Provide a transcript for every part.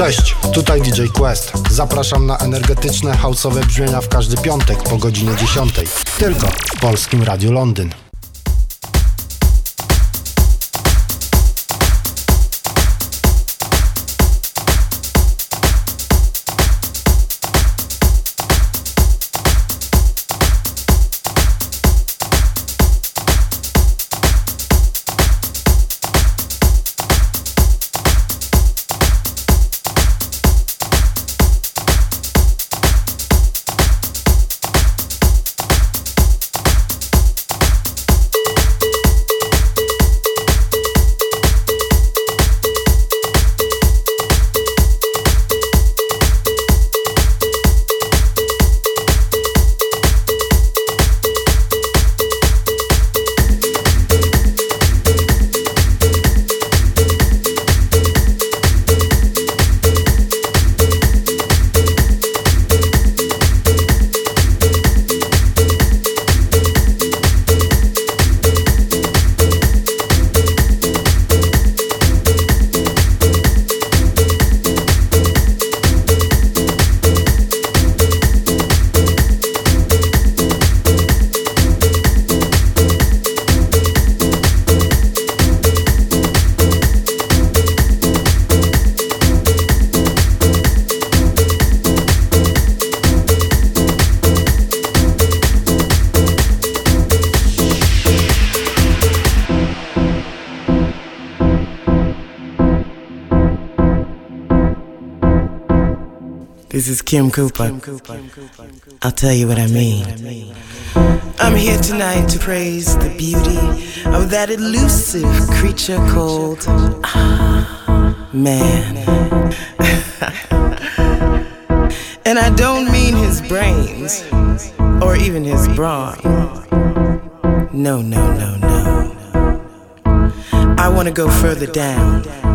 Cześć, tutaj DJ Quest. Zapraszam na energetyczne, houseowe brzmienia w każdy piątek po godzinie 10. Tylko w Polskim Radiu Londyn. Kim Cooper. I'll tell you what I mean. I'm here tonight to praise the beauty of that elusive creature called ah, man. and I don't mean his brains or even his brawn. No, no, no, no. I want to go further down, down,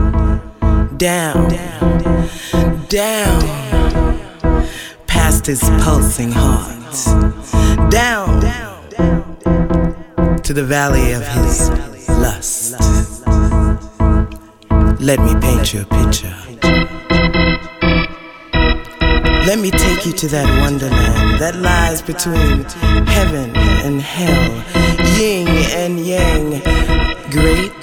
past his pulsing heart, down to the valley of his lust. Let me paint you a picture. Let me take you to that wonderland that lies between heaven and hell, yin and yang, great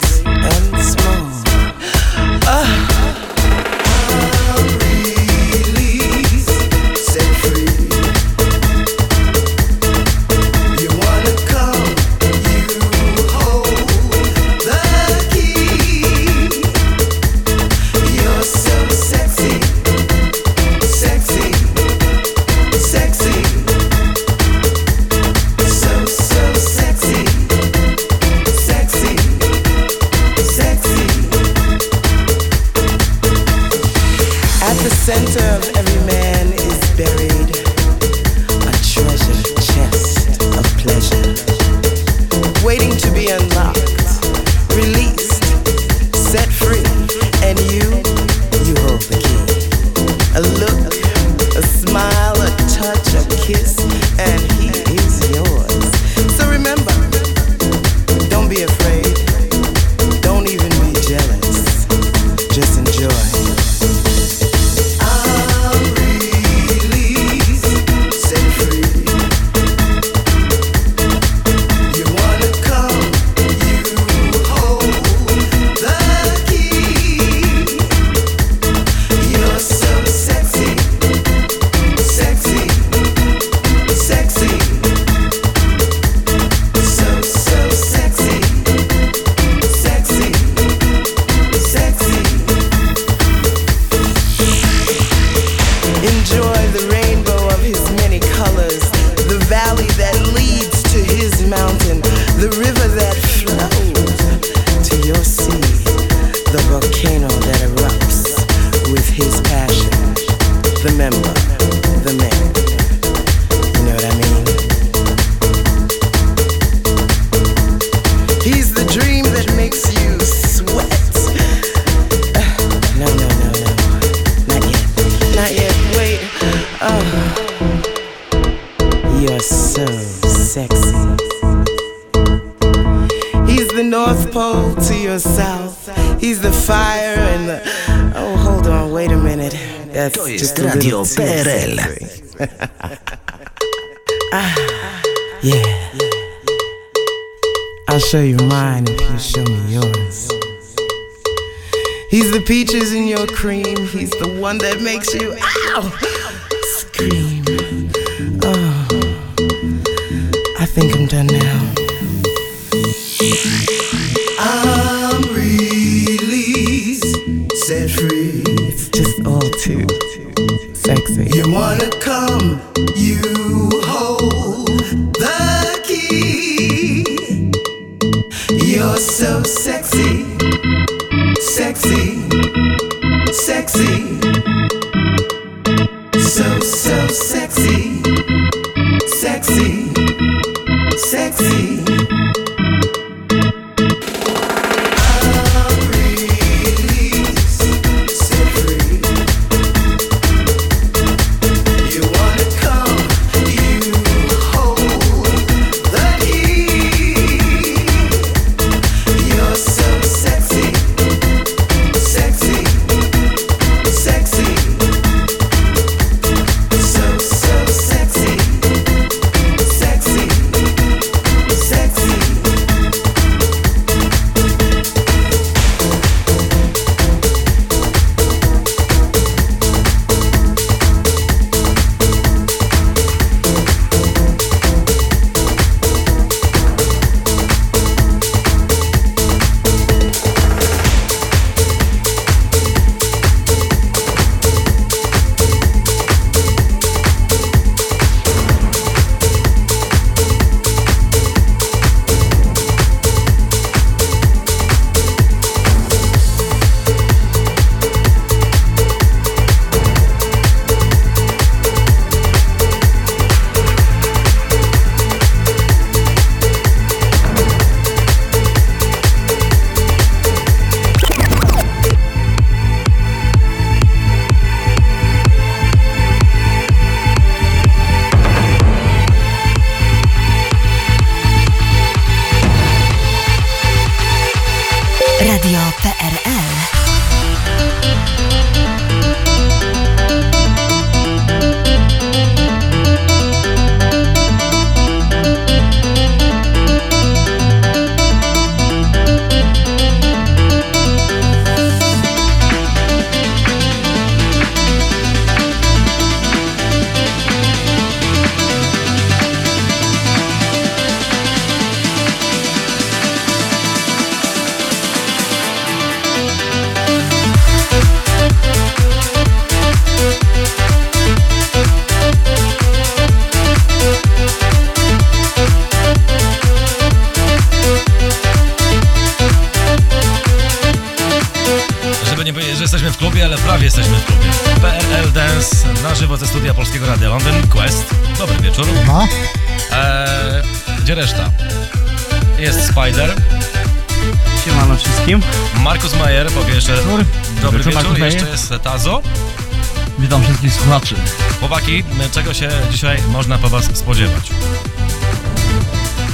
Chłopaki, czego się dzisiaj można po was spodziewać?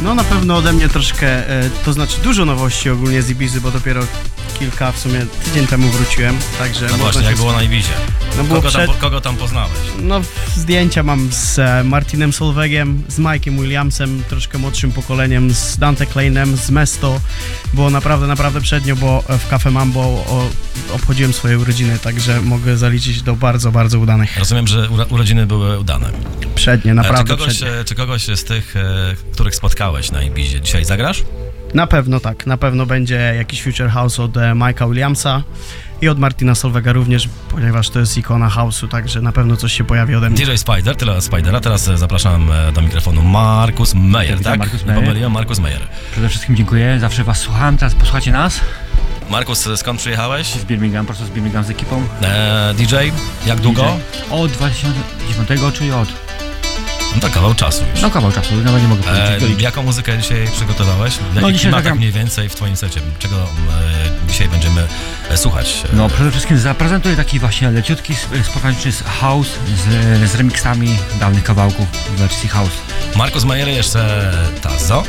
No na pewno ode mnie troszkę, e, to znaczy dużo nowości ogólnie z Ibizy, bo dopiero kilka, w sumie tydzień temu wróciłem, także No właśnie, jak było na Ibizie? No było Kogo tam, przed- kogo tam poznałeś? No, zdjęcia mam z e, Martinem Solwegiem, z Mike'iem Williamsem, troszkę młodszym pokoleniem, z Dante Kleinem, z Mesto. Było naprawdę, naprawdę przednio, bo w Cafe Mambo o, obchodziłem swoje urodziny, także mogę zaliczyć do bardzo, bardzo udanych. Rozumiem, że uro- urodziny były udane. Przednie, E, naprawdę czy, kogoś, przednie. e, czy kogoś z tych, e, których spotkałeś na Ibizie dzisiaj zagrasz? Na pewno tak, na pewno będzie jakiś Future House od Mike'a Williamsa i od Martina Solvega również, ponieważ to jest ikona house'u, także na pewno coś się pojawi ode mnie. DJ Spider, tyle od Spidera. Teraz zapraszam do mikrofonu Markus Meyer, tak? Markus Nie Meyer. pomyliłem, Markus Meyer. Przede wszystkim dziękuję, zawsze was słucham, teraz posłuchacie nas. Markus, e, skąd przyjechałeś? Z Birmingham, po prostu z Birmingham z ekipą. E, DJ, jak długo? DJ. Od 2010, czyli od... No to kawał czasu już. No kawał czasu, nawet nie mogę E, powiedzieć. jaką muzykę dzisiaj przygotowałeś? W jakich No, dzisiaj zagram- mniej więcej w twoim secie? Czego e, dzisiaj będziemy e, słuchać? E, No przede wszystkim zaprezentuję taki właśnie leciutki, sp- spokojny house z, z remixami dawnych kawałków w wersji house. Markus Meyer, jeszcze Tazo.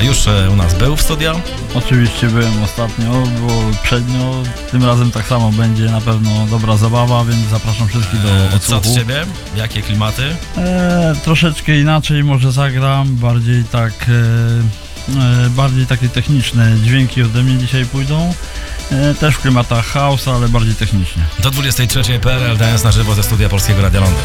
Już e, u nas był w studio. Oczywiście byłem ostatnio, było przednio, tym razem tak samo będzie na pewno dobra zabawa, więc zapraszam wszystkich do E, Co odsłuchu. od ciebie? Jakie klimaty? E, troszeczkę inaczej może zagram, bardziej tak, e, e, bardziej takie techniczne dźwięki ode mnie dzisiaj pójdą. E, też w klimatach house, ale bardziej technicznie. Do 23 PRL Dance na żywo ze studia Polskiego Radia Londyn.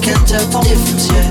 can't tell the difference yet.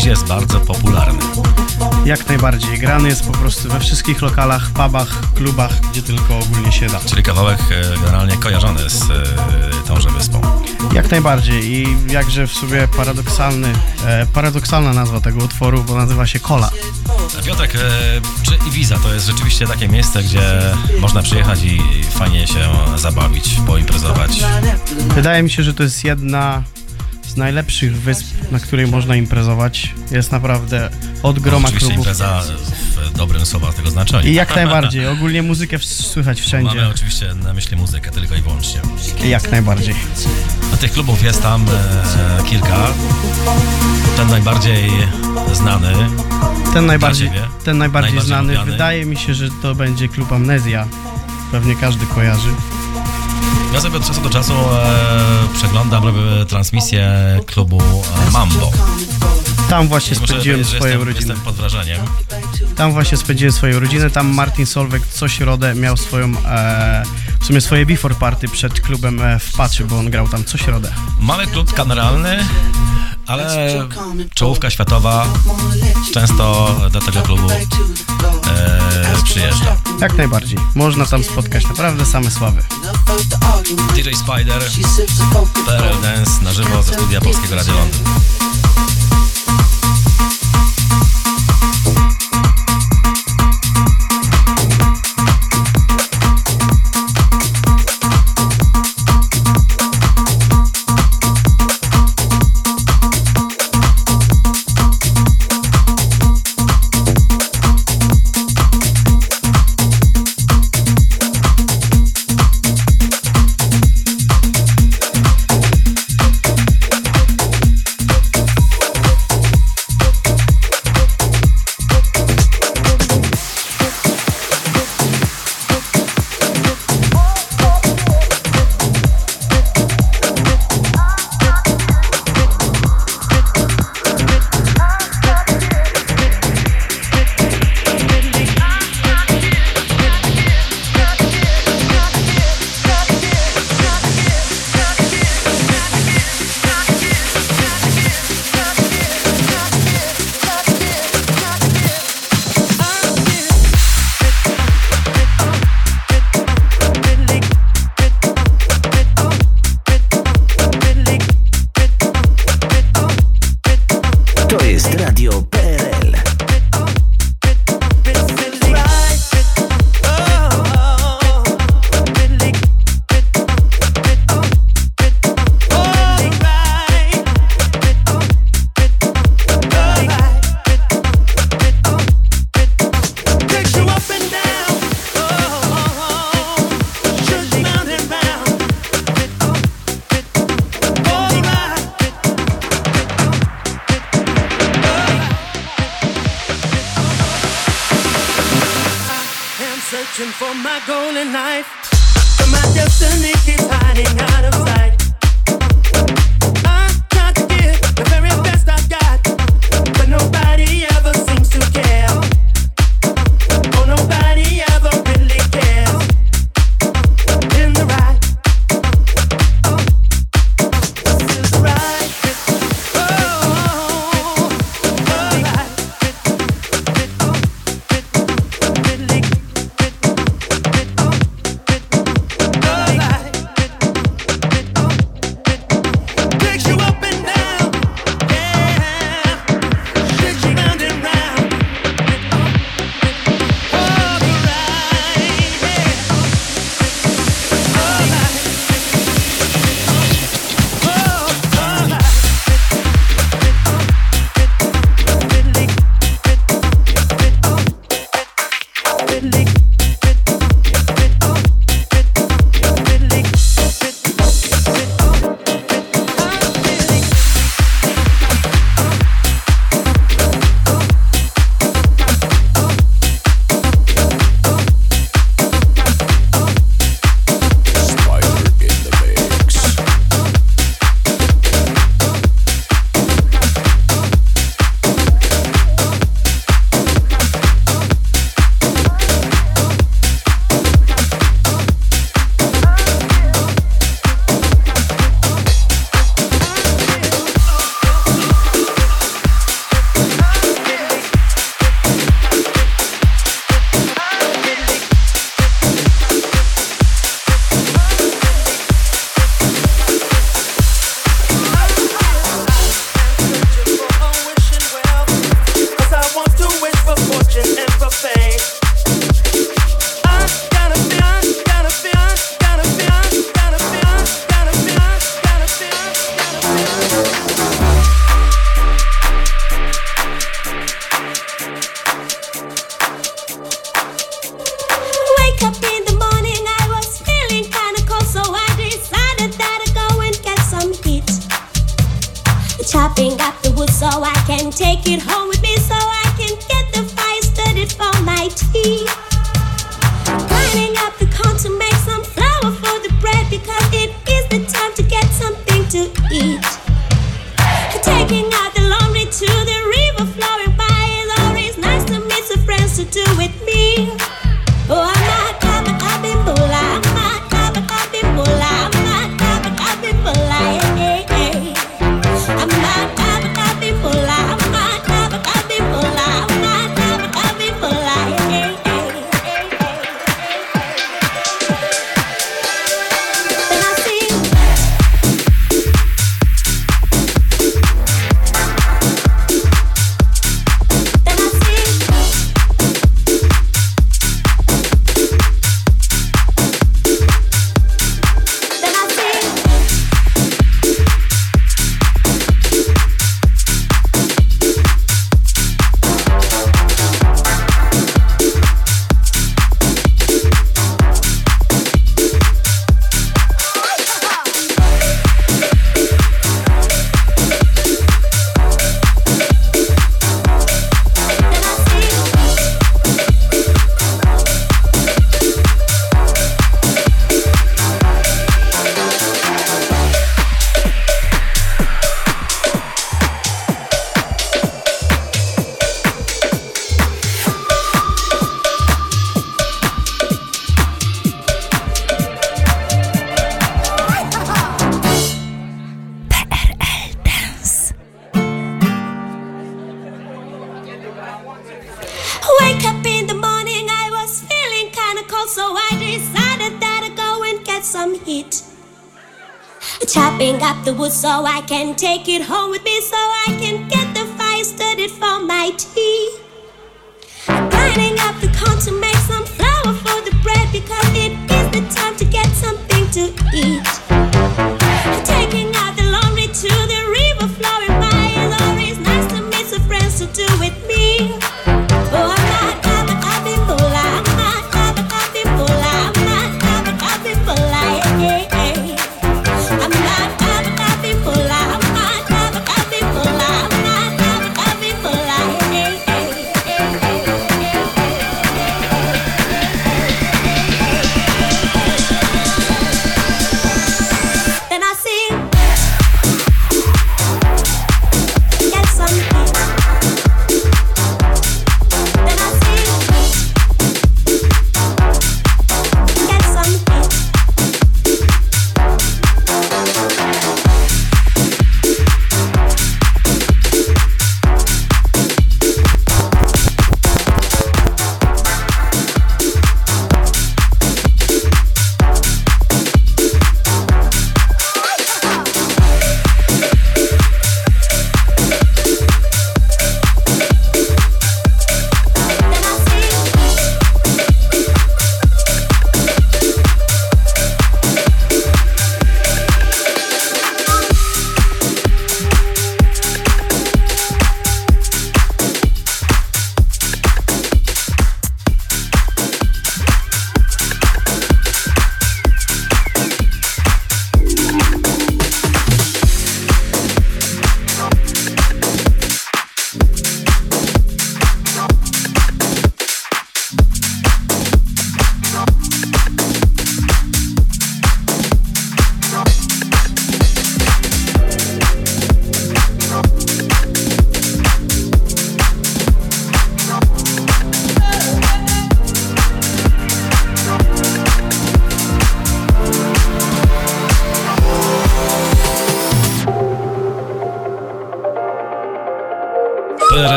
Ibizie jest bardzo popularny. Jak najbardziej. Grany jest po prostu we wszystkich lokalach, pubach, klubach, gdzie tylko ogólnie się da. Czyli kawałek e, generalnie kojarzony z e, tąże wyspą. Jak najbardziej i jakże w sobie paradoksalny, e, paradoksalna nazwa tego utworu, bo nazywa się Kola. Piotrek, czy Ibiza to jest rzeczywiście takie miejsce, gdzie można przyjechać i fajnie się zabawić, poimprezować? Wydaje mi się, że to jest jedna z najlepszych wysp, na której można imprezować. Jest naprawdę od groma Oczywiście klubów. impreza w dobrym słowa tego znaczenia. I jak najbardziej. Ogólnie muzykę słychać wszędzie. Mamy oczywiście na myśli muzykę tylko i wyłącznie. Jak najbardziej. A tych klubów jest tam e, kilka. Ten najbardziej znany. Ten najbardziej, ten najbardziej, Najbardziej znany. lubiany? Wydaje mi się, że to będzie klub Amnezja. Pewnie każdy kojarzy. Ja sobie od czasu do czasu e, przeglądam, robię transmisję klubu e, Mambo. Tam właśnie I spędziłem swoje jestem, urodziny. jestem pod wrażeniem. Tam właśnie spędziłem swoje urodziny. Tam Martin Solveig co środę miał swoją, e, w sumie swoje before party przed klubem e, w Paczy, bo on grał tam co środę. Mamy klub kameralny, ale czołówka światowa często do tego klubu e, przyjeżdża. Jak najbardziej. Można tam spotkać naprawdę same sławy. DJ Spider, PRL Dance na żywo ze studia Polskiego Radia Londyn.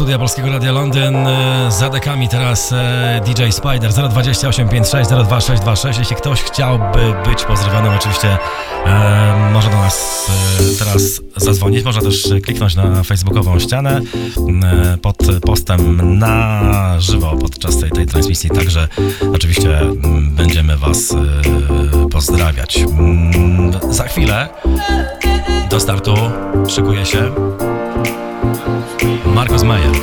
Studia Polskiego Radia Londyn. E, Za dekami teraz e, DJ Spider 02856 02626. Jeśli ktoś chciałby być pozdrowionym, oczywiście e, może do nas e, teraz zadzwonić. Można też kliknąć na facebookową ścianę e, pod postem na żywo podczas tej, tej transmisji. Także oczywiście mm, będziemy Was e, pozdrawiać. Mm, Za chwilę do startu szykuje się Marcos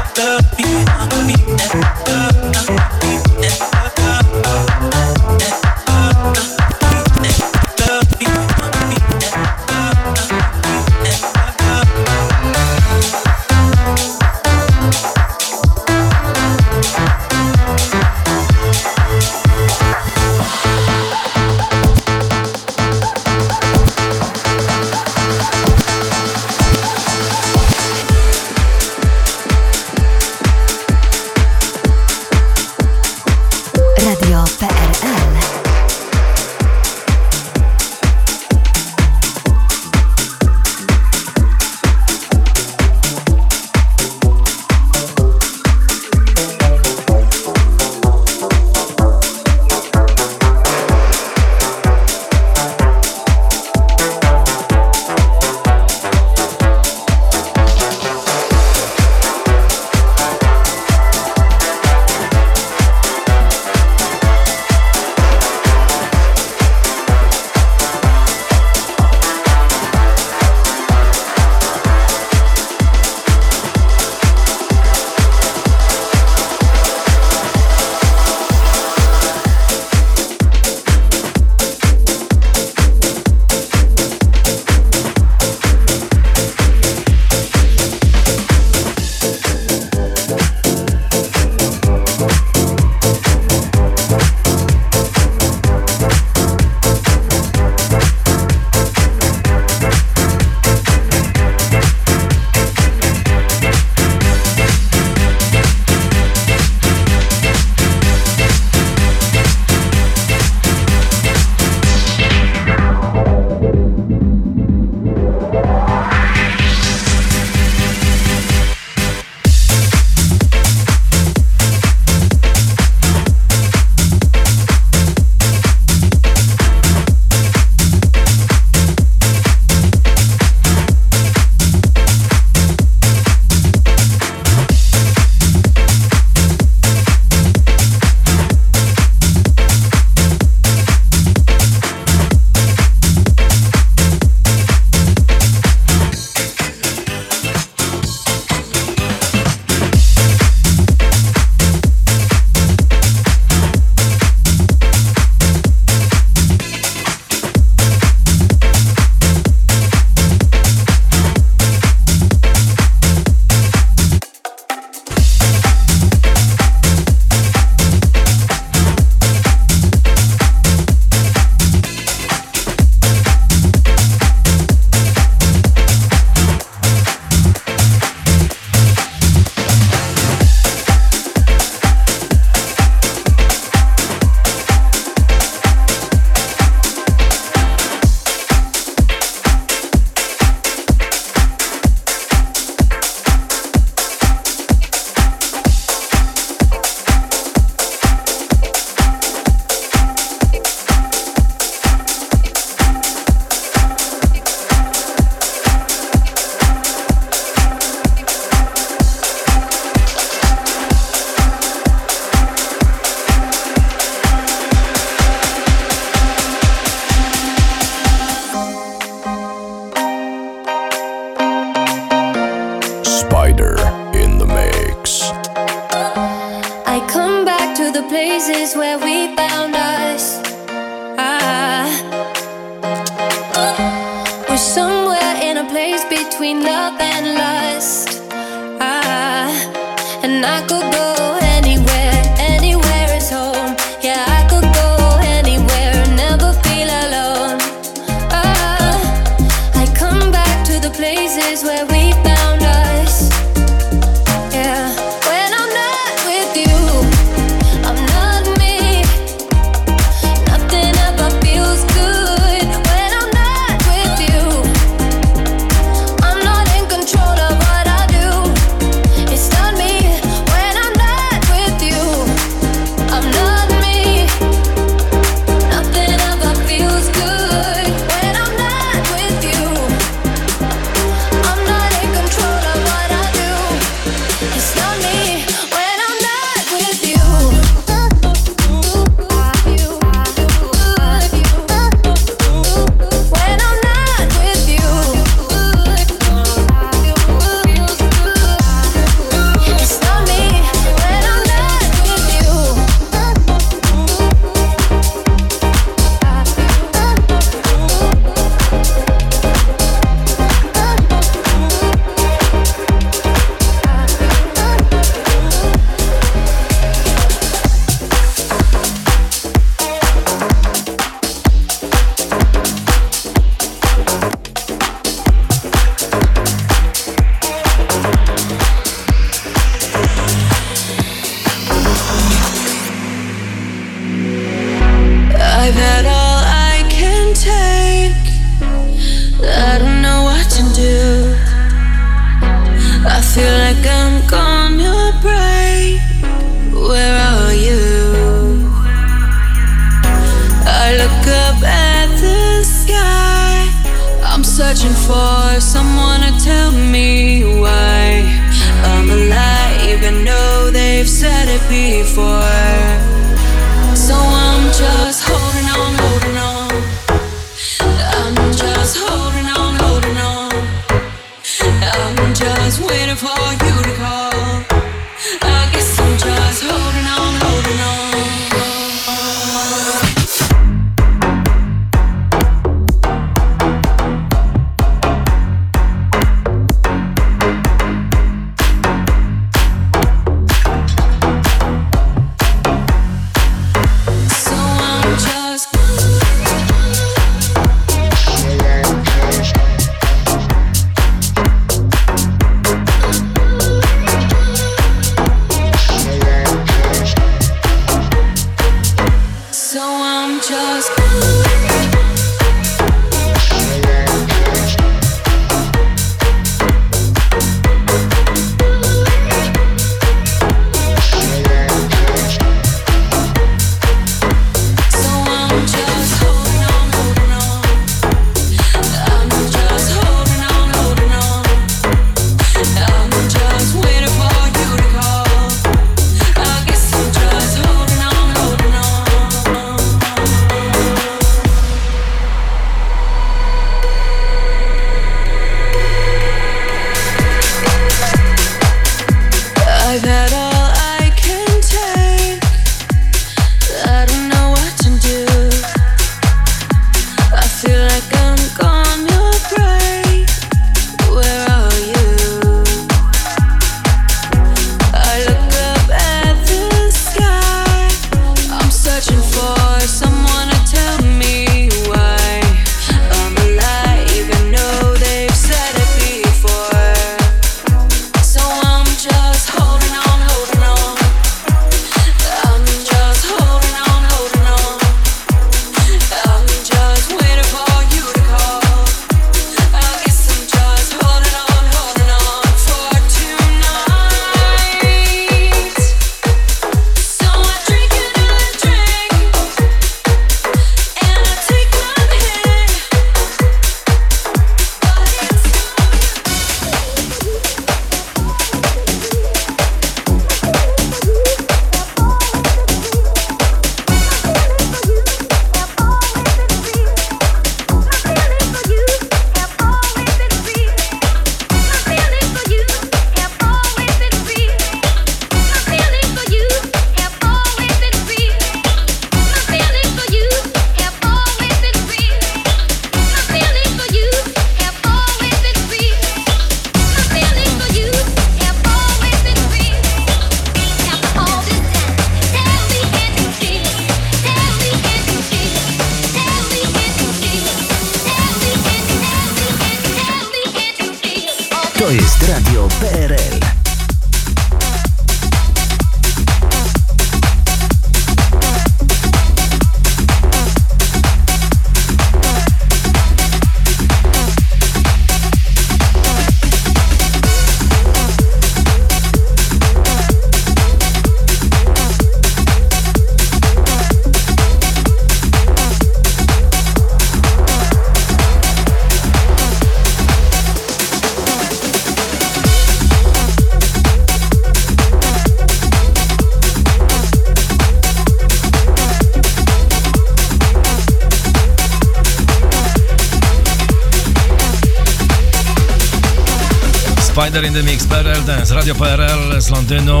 Dance, Radio PRL z Londynu.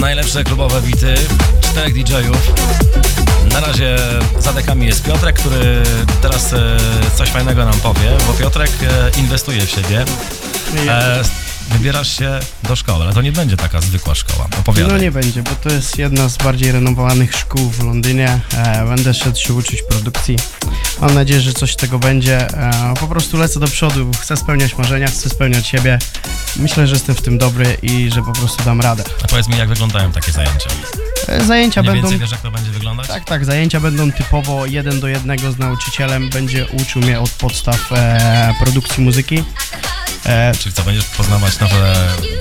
Najlepsze klubowe bity, czterech DJ-ów. Na razie za dekami jest Piotrek, który teraz e, coś fajnego nam powie, bo Piotrek e, inwestuje w siebie. E, wybierasz się do szkoły, ale to nie będzie taka zwykła szkoła. Opowiadaj. No nie będzie, bo to jest jedna z bardziej renomowanych szkół w Londynie. E, będę szedł się uczyć produkcji. Mam nadzieję, że coś z tego będzie. E, po prostu lecę do przodu, chcę spełniać marzenia, chcę spełniać siebie. Myślę, że jestem w tym dobry i że po prostu dam radę. A powiedz mi, jak wyglądają takie zajęcia? E, Zajęcia Mniej będą... więcej wiesz, jak to będzie wyglądać? Tak, tak, zajęcia będą typowo jeden do jednego z nauczycielem. Będzie uczył mnie od podstaw e, produkcji muzyki. E, Czyli co, będziesz poznawać nowe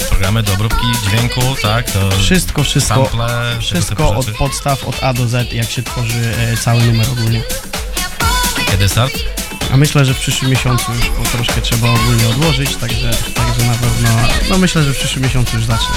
programy do obróbki dźwięku, tak? To Wszystko, wszystko, Sample, wszystko od podstaw, od A do Z, jak się tworzy e, cały numer ogólnie. Kiedy start? A myślę, że w przyszłym miesiącu już troszkę trzeba ogólnie odłożyć, także, na pewno, no myślę, że w przyszłym miesiącu już zacznę.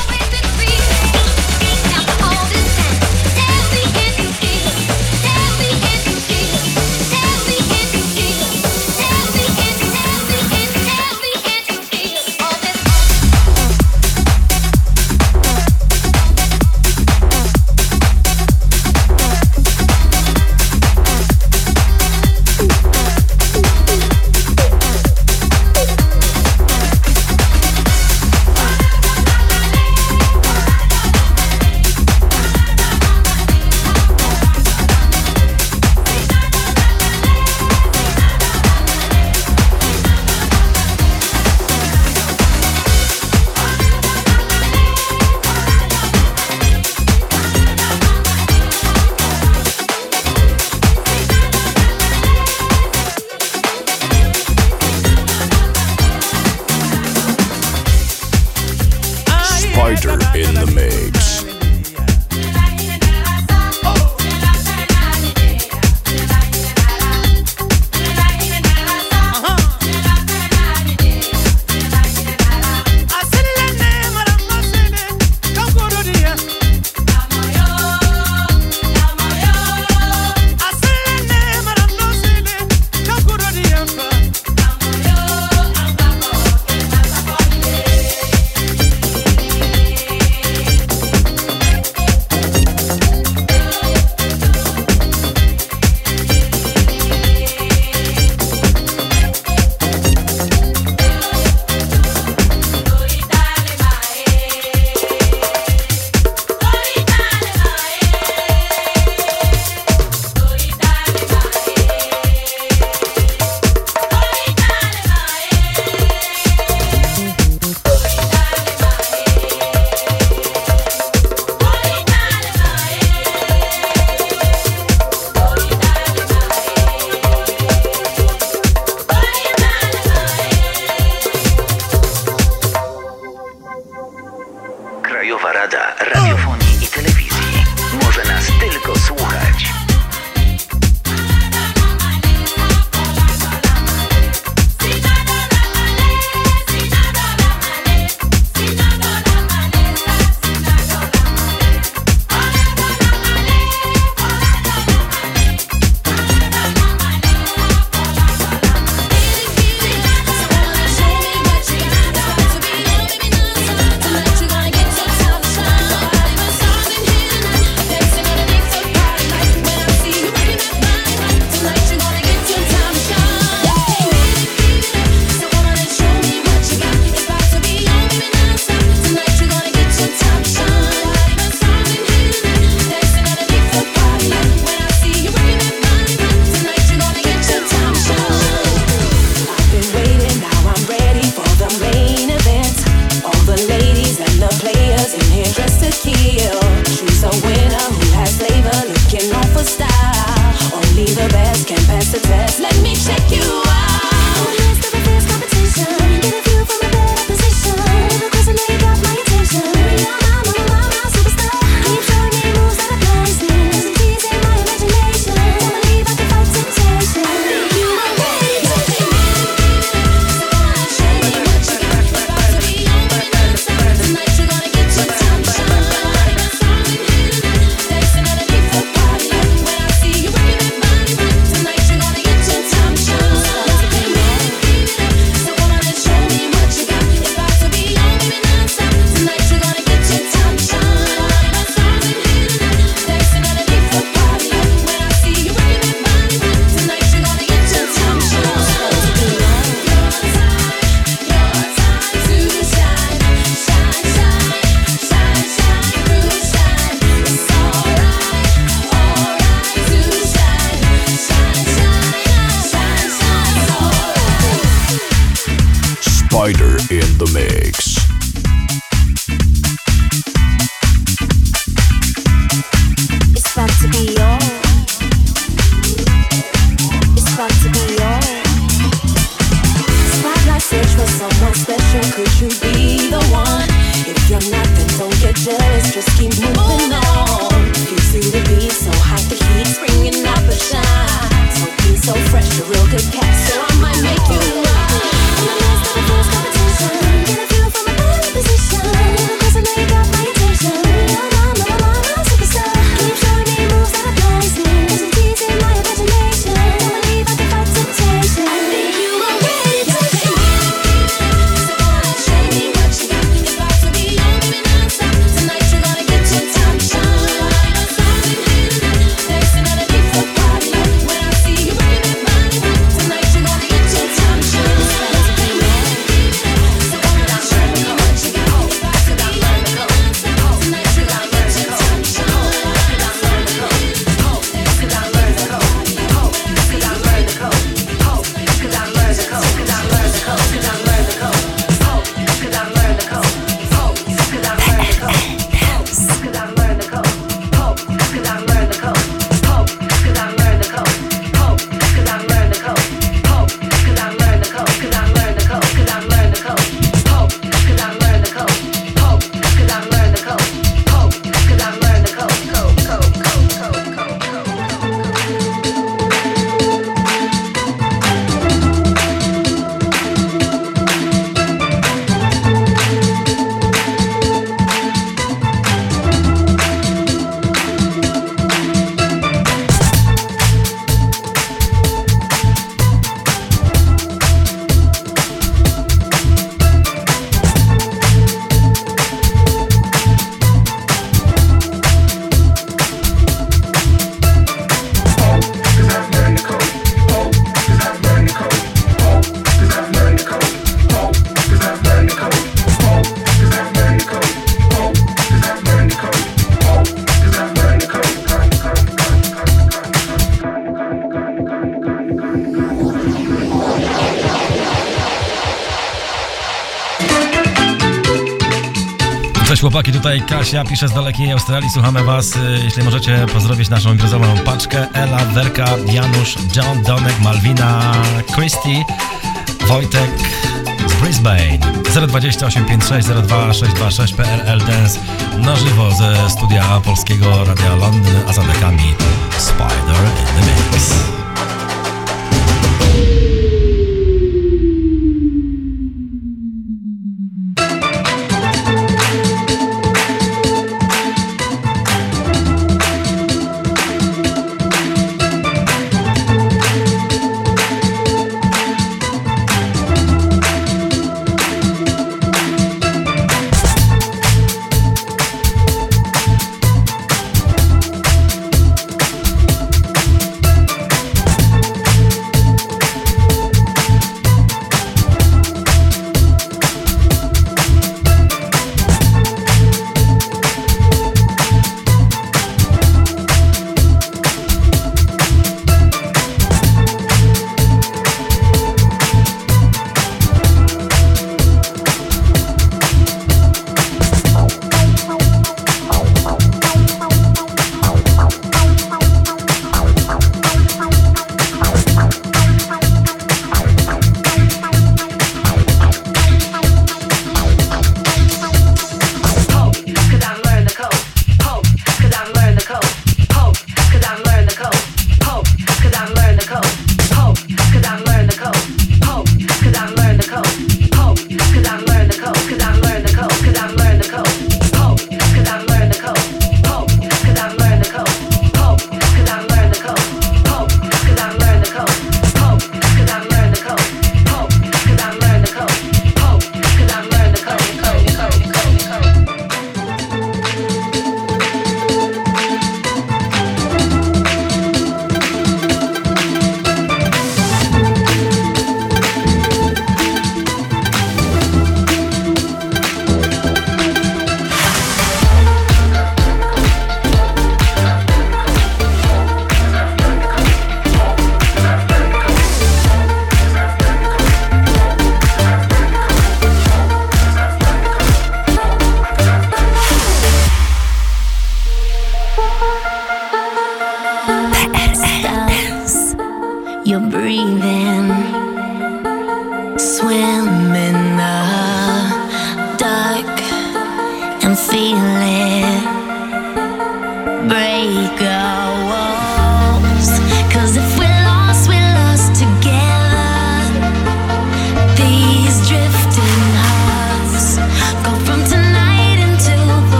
Kasia pisze z dalekiej Australii, słuchamy was. Y, Jeśli możecie pozdrowić naszą imprezową paczkę. Ela, Werka, Janusz, John, Donek, Malwina, Christy, Wojtek z Brisbane. 028 56 02 626 PRL Dance na żywo ze studia Polskiego Radia Londyn, a za dekami Spider in the Mix.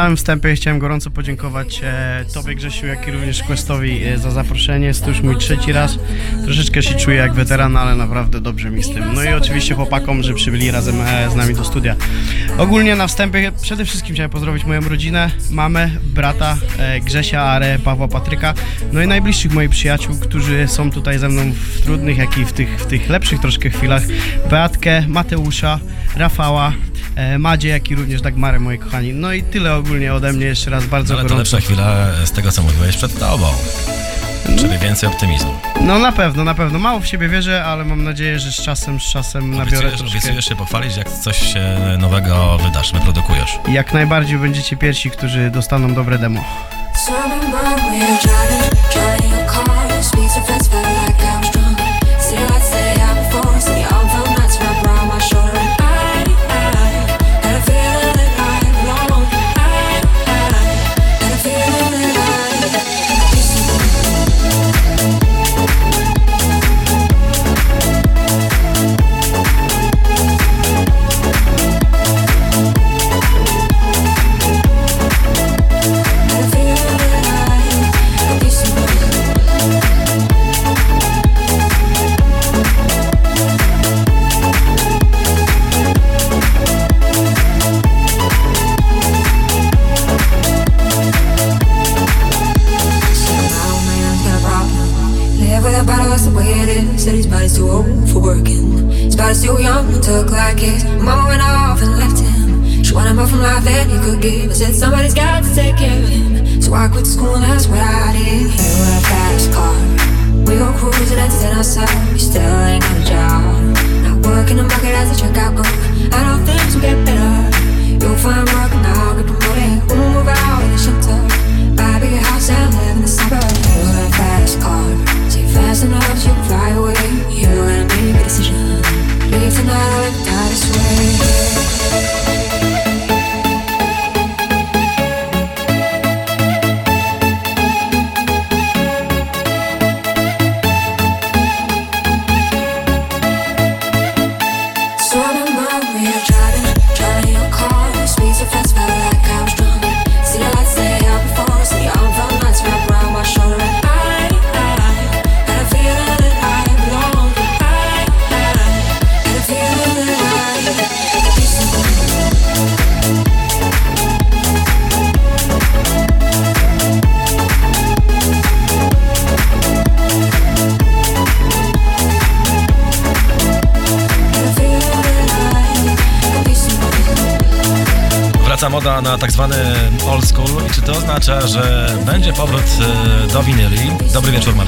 Samym wstępie chciałem gorąco podziękować e, Tobie Grzesiu, jak i również Questowi e, za zaproszenie. Jest to już mój trzeci raz. Troszeczkę się czuję jak weteran, ale naprawdę dobrze mi z tym. No i oczywiście chłopakom, że przybyli razem e, z nami do studia. Ogólnie na wstępie przede wszystkim chciałem pozdrowić moją rodzinę, mamę, brata e, Grzesia, Arę, Pawła, Patryka, no i najbliższych moich przyjaciół, którzy są tutaj ze mną w trudnych, jak i w tych, w tych lepszych troszkę chwilach. Beatkę, Mateusza, Rafała, Madzie, jak i również Dagmarę, moi kochani. No i tyle ogólnie ode mnie jeszcze raz bardzo Ale to gorąco. lepsza chwila z tego, co mówiłeś przed Tobą. Czyli więcej optymizmu. No na pewno, na pewno. Mało w siebie wierzę, ale mam nadzieję, że z czasem, z czasem nabiorę Obiecujesz, troszkę. obiecujesz się pochwalić, jak coś e, nowego wydasz, wyprodukujesz. Jak najbardziej będziecie pierwsi, którzy dostaną dobre demo.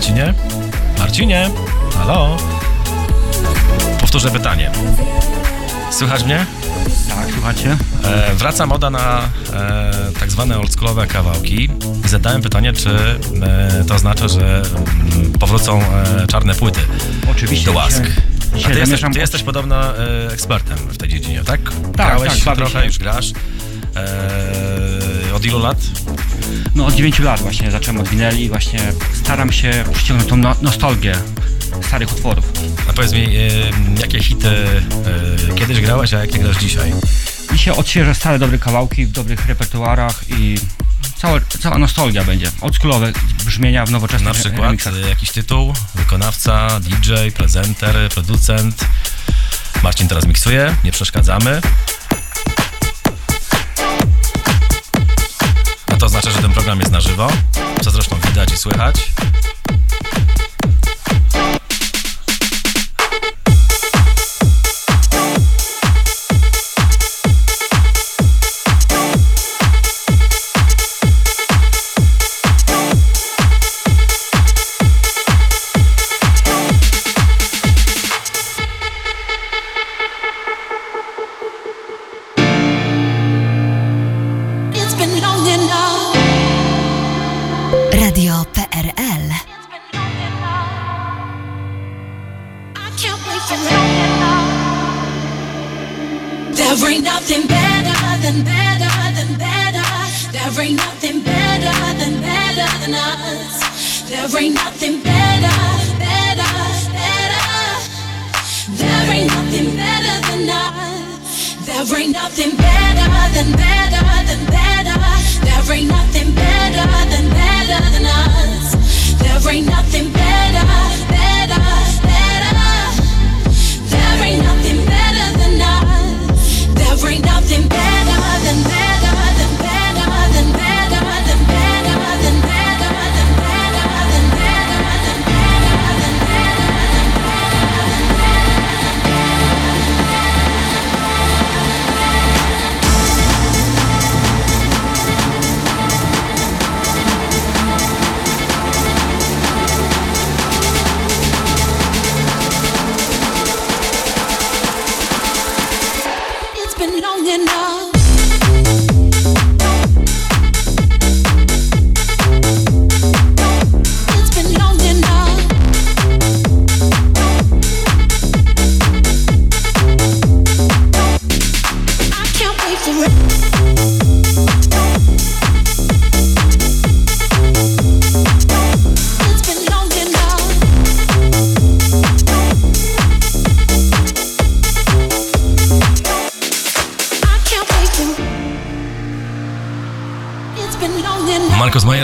Marcinie. Marcinie, halo? Powtórzę pytanie. Słychać mnie? Tak, słuchacie? E, wraca moda na e, tak zwane oldschoolowe kawałki i zadałem pytanie, czy e, to oznacza, że mm, powrócą e, czarne płyty Oczywiście, do łask. A ty jesteś, ty jesteś podobno e, ekspertem w tej dziedzinie, tak? Tak, Grałeś tak, trochę, już grasz. E, od ilu lat? No od 9 lat właśnie zacząłem od wineli, właśnie staram się przyciągnąć tą no- nostalgię starych utworów. A powiedz mi, e, jakie hity e, kiedyś grałeś, a jakie grasz dzisiaj? Dzisiaj odświeżę stare dobre kawałki w dobrych repertuarach i cała, cała nostalgia będzie. Oldschoolowe brzmienia w nowoczesnych Na przykład remixach. e, jakiś tytuł, wykonawca, DJ, prezenter, producent. Marcin teraz miksuje, nie przeszkadzamy. Program jest na żywo, co zresztą widać i słychać. than us. There ain't nothing better, better, better. There ain't nothing better than us. There ain't nothing better than better.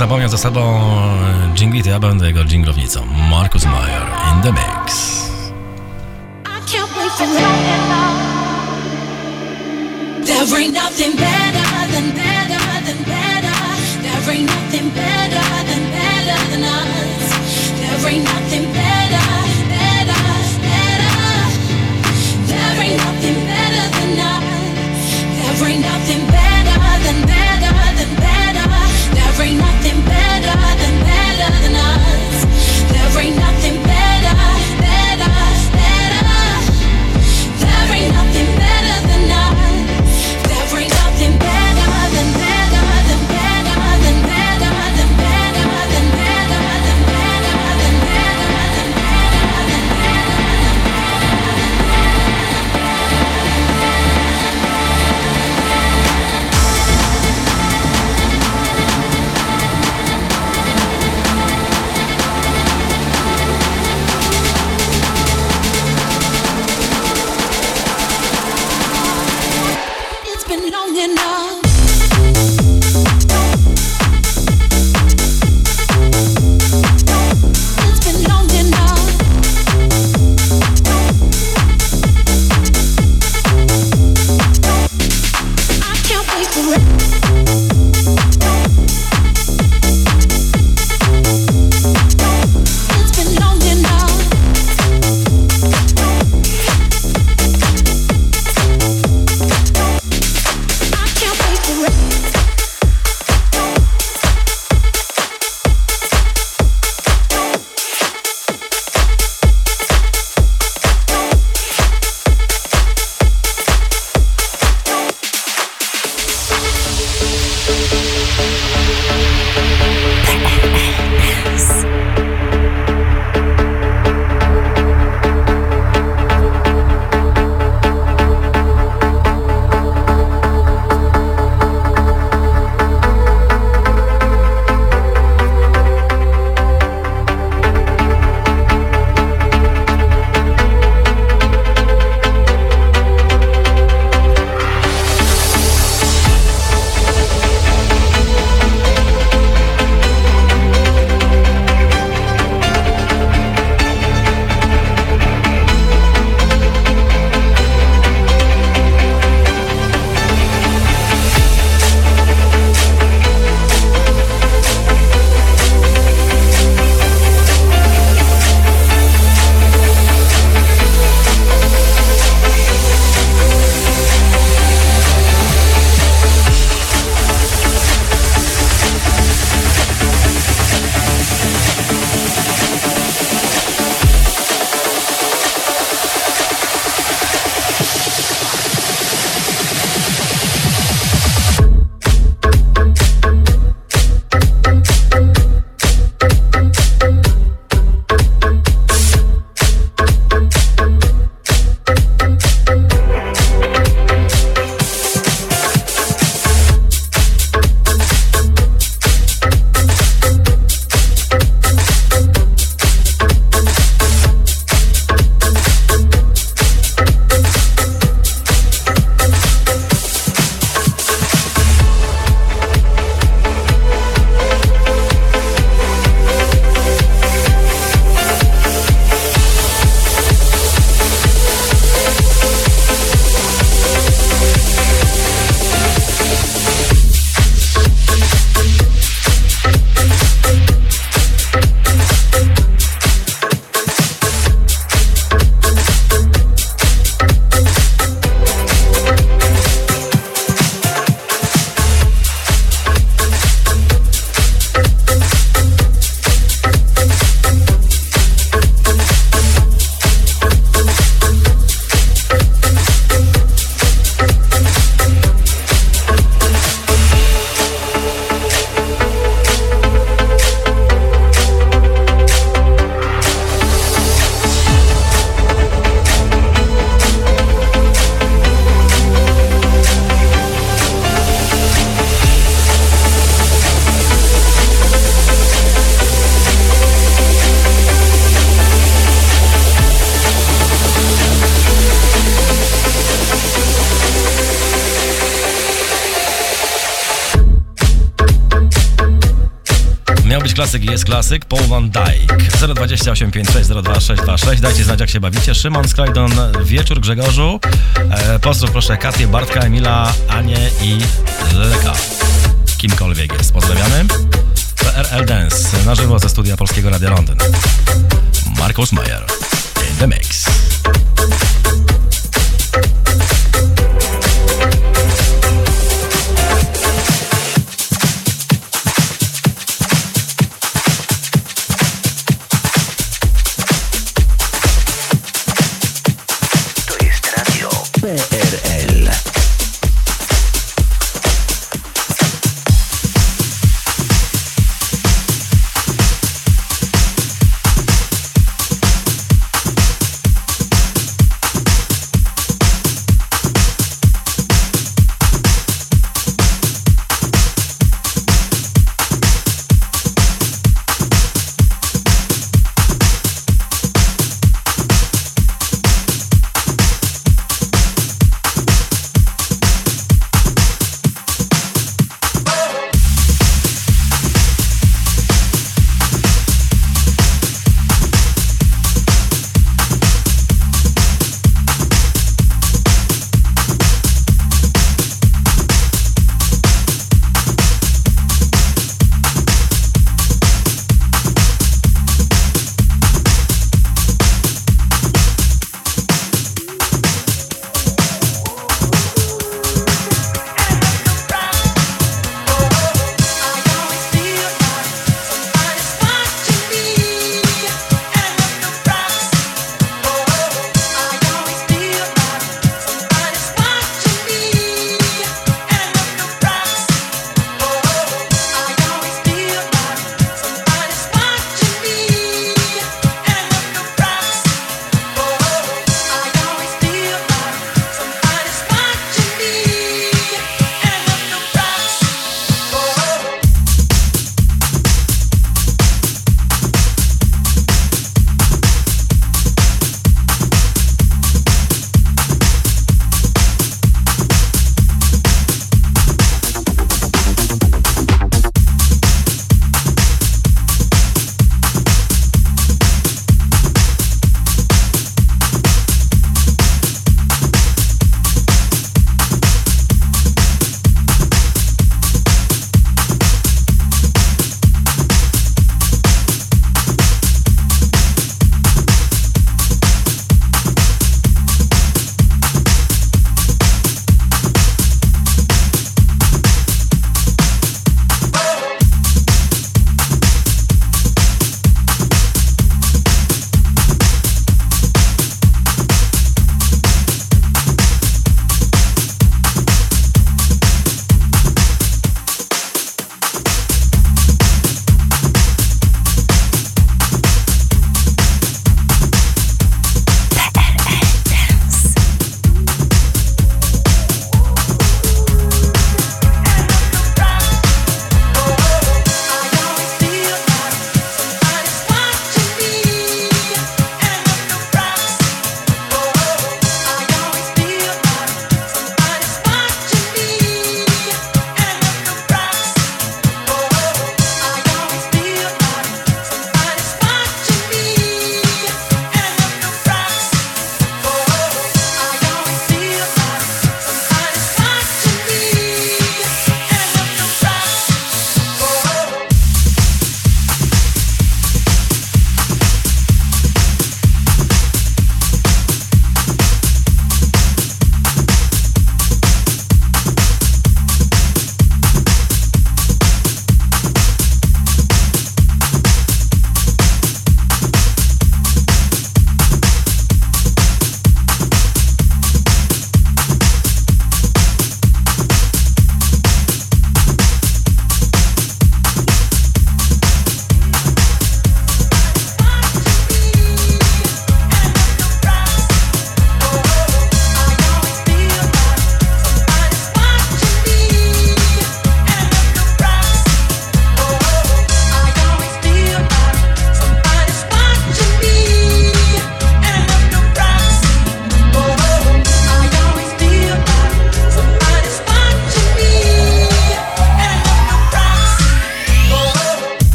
zapomniał za sobą e, dżingli, to ja będę jego dżinglownicą. Markus Meyer in the mix. There ain't nothing better klasyk jest klasyk. Paul Van Dyke. 028 56 02 626. Dajcie znać, jak się bawicie. Szymon Sklajdon, wieczór Grzegorzu. E, pozdrów proszę Katię, Bartka, Emila, Anię i Leka. Kimkolwiek jest. Pozdrawiamy. PRL Dance na żywo ze studia Polskiego Radia Londyn. Markus Mayer in the mix.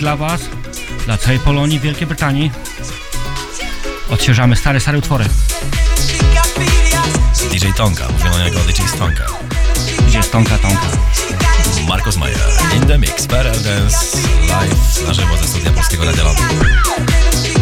Dla Was, dla całej Polonii, Wielkiej Brytanii. Odświeżamy stare, stare utwory. DJ Tonka, mówiono niego DJ Stonka. Gdzie jest Tonka, Tonka? Marcos Mayer, in the mix, PRL Dance, live, na żywo ze studia Polskiego Radia Londyn.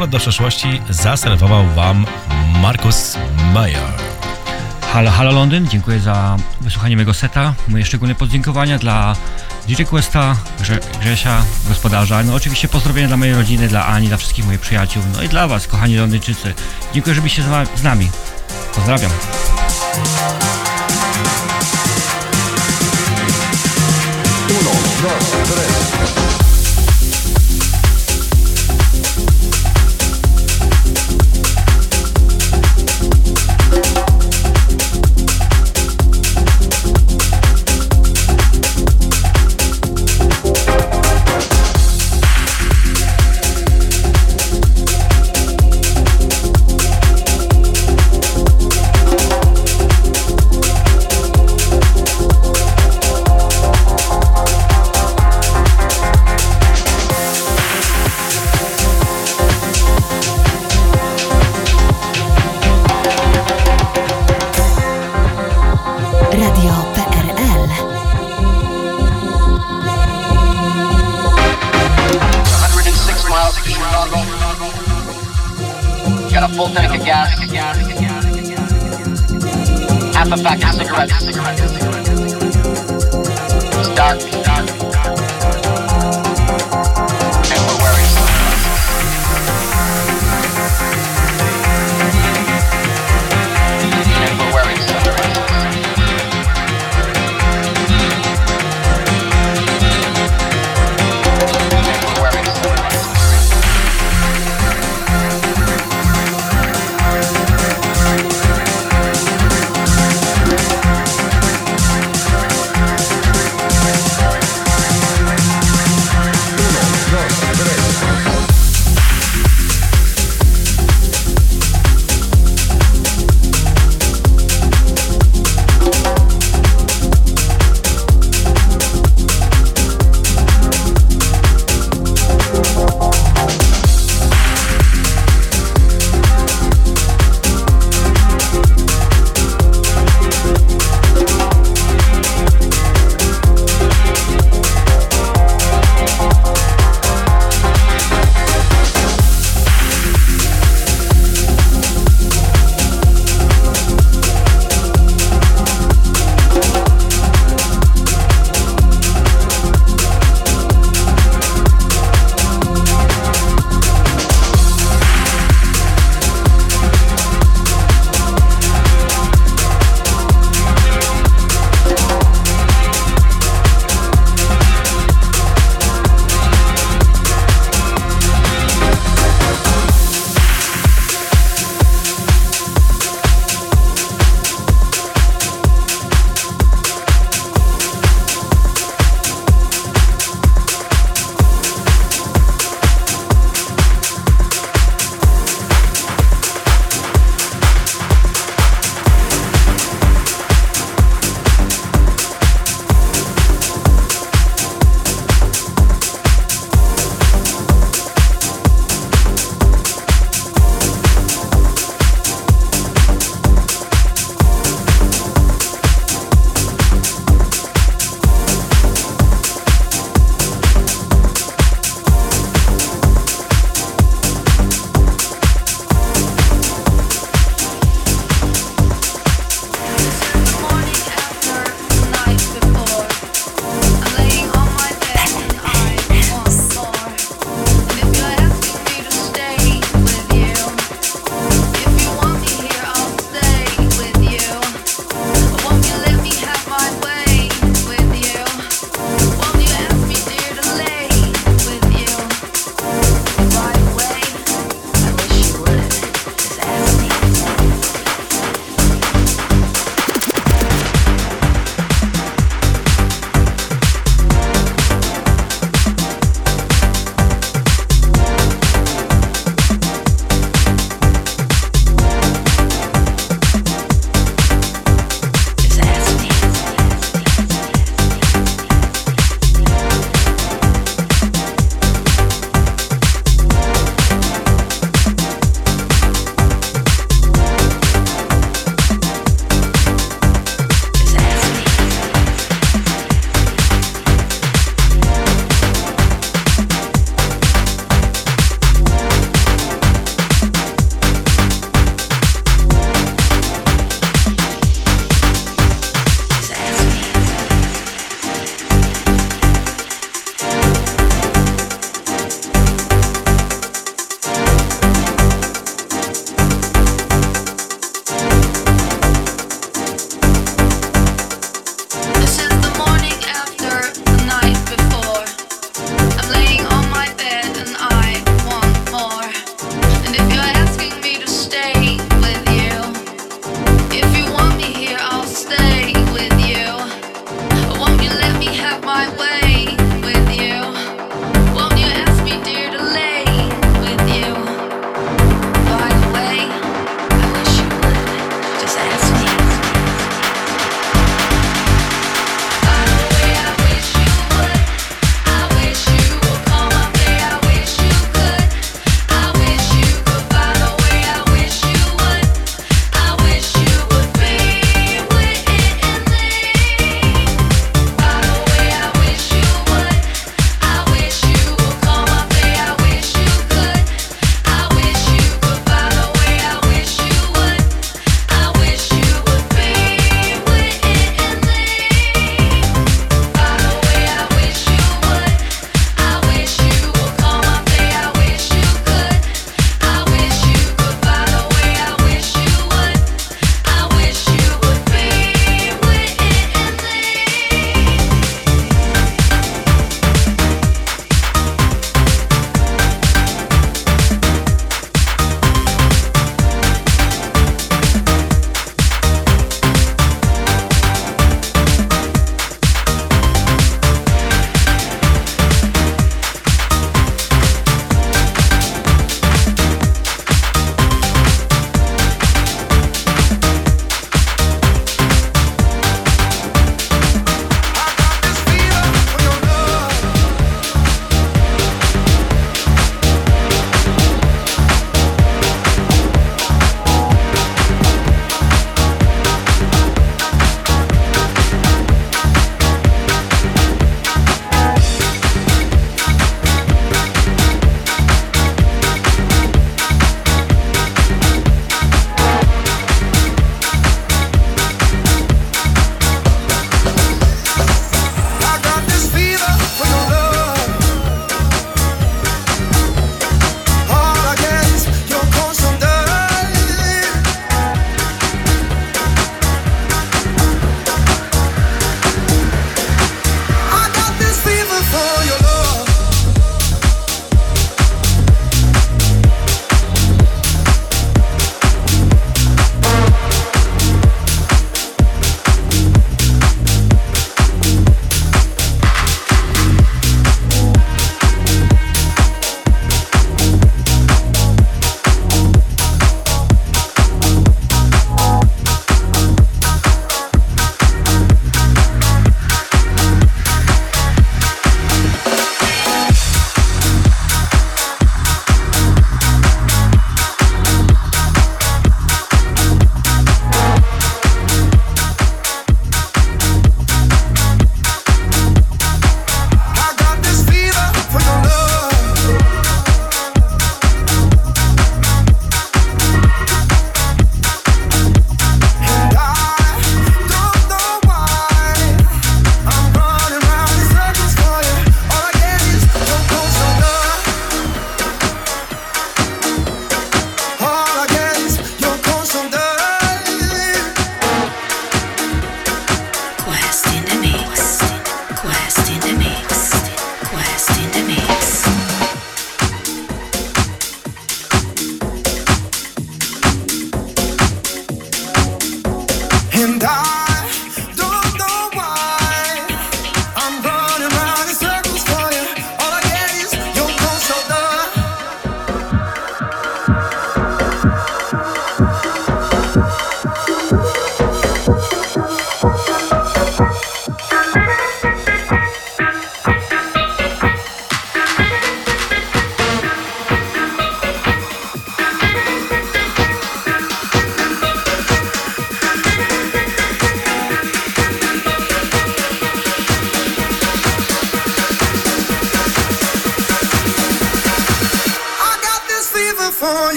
Powrót do przeszłości zaserwował Wam Markus Meyer. Halo, halo Londyn, dziękuję za wysłuchanie mojego seta. Moje szczególne podziękowania dla DJ Questa, Grze Grzesia, gospodarza. No oczywiście pozdrowienia dla mojej rodziny, dla Ani, dla wszystkich moich przyjaciół, no i dla Was, kochani Londyńczycy. Dziękuję, że byliście z na- z nami. Pozdrawiam.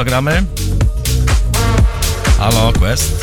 Co gramy? Halo, Quest?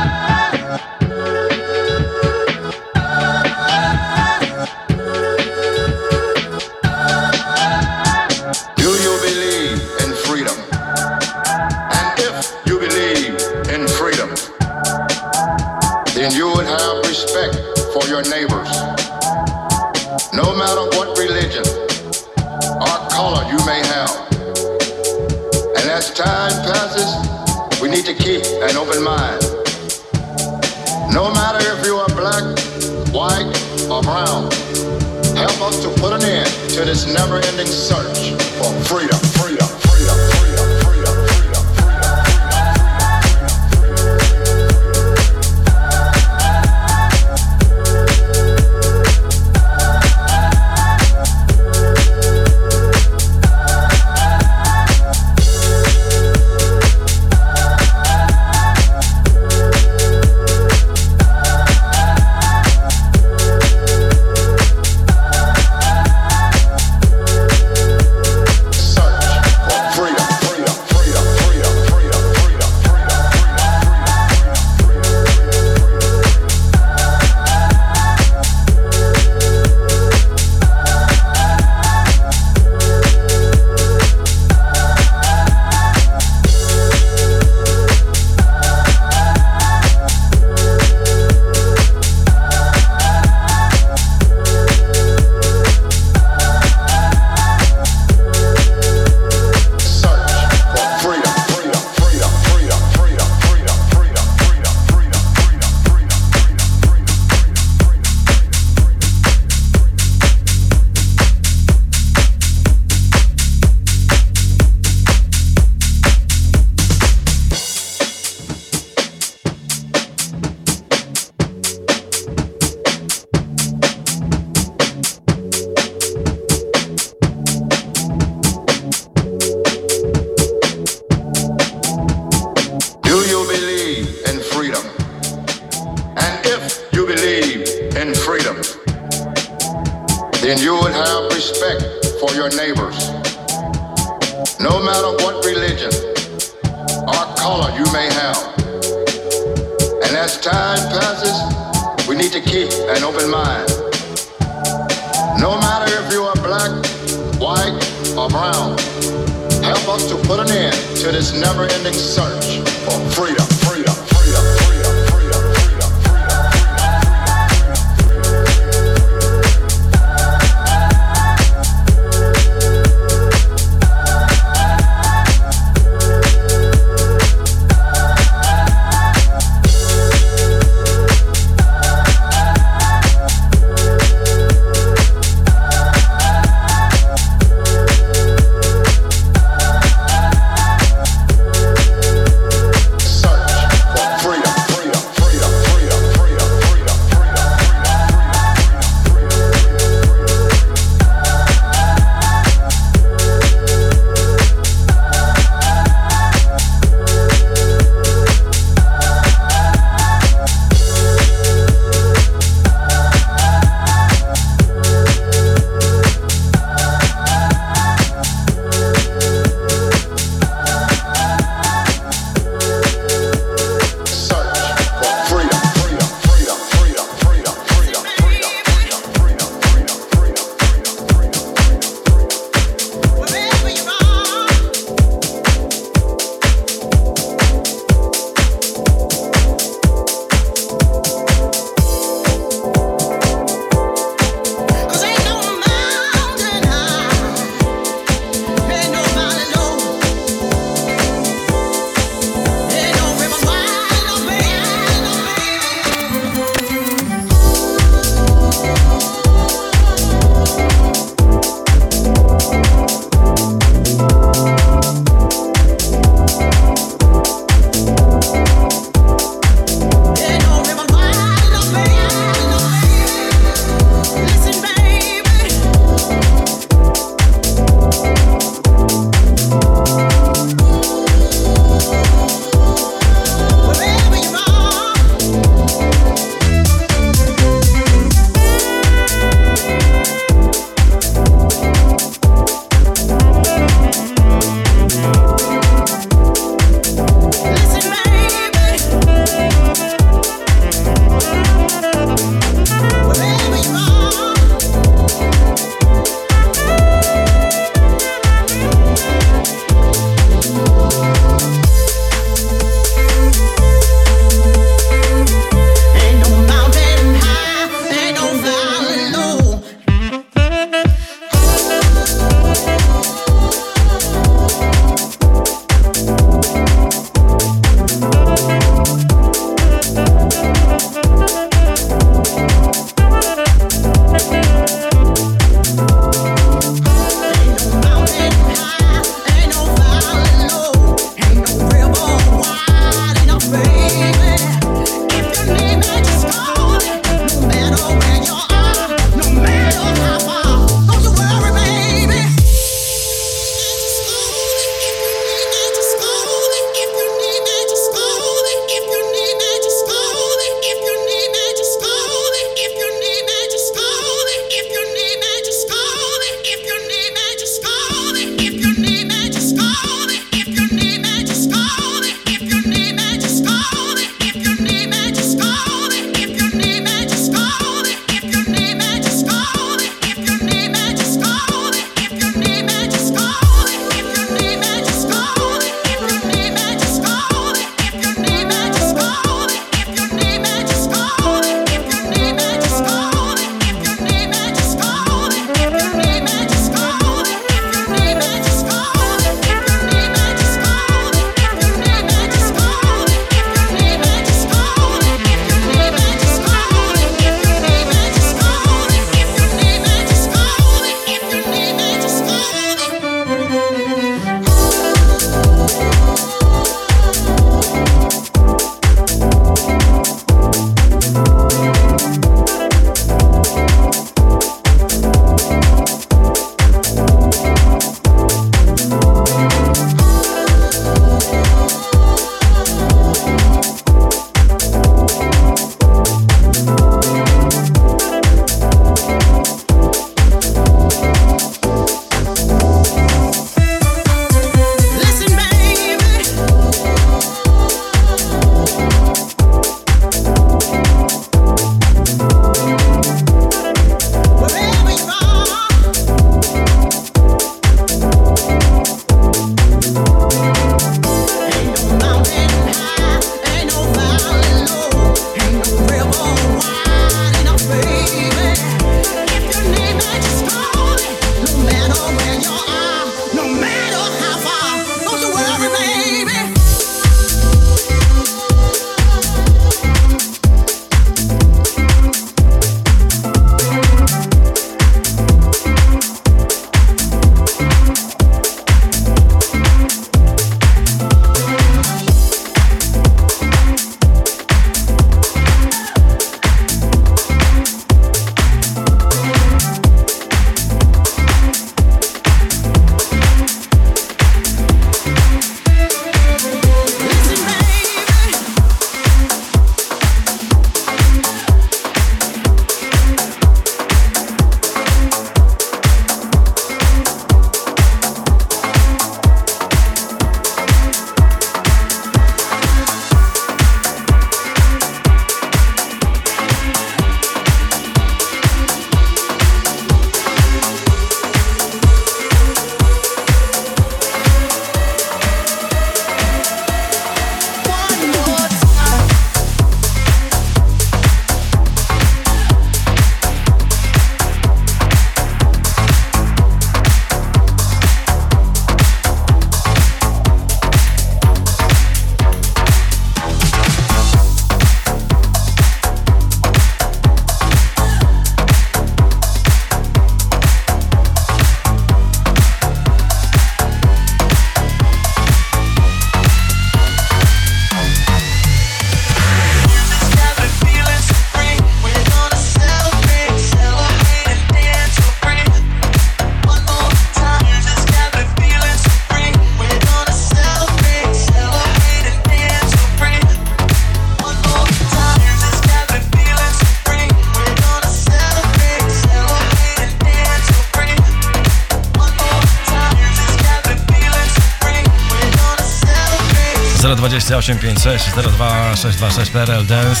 028 56 02 626 PRL Dance.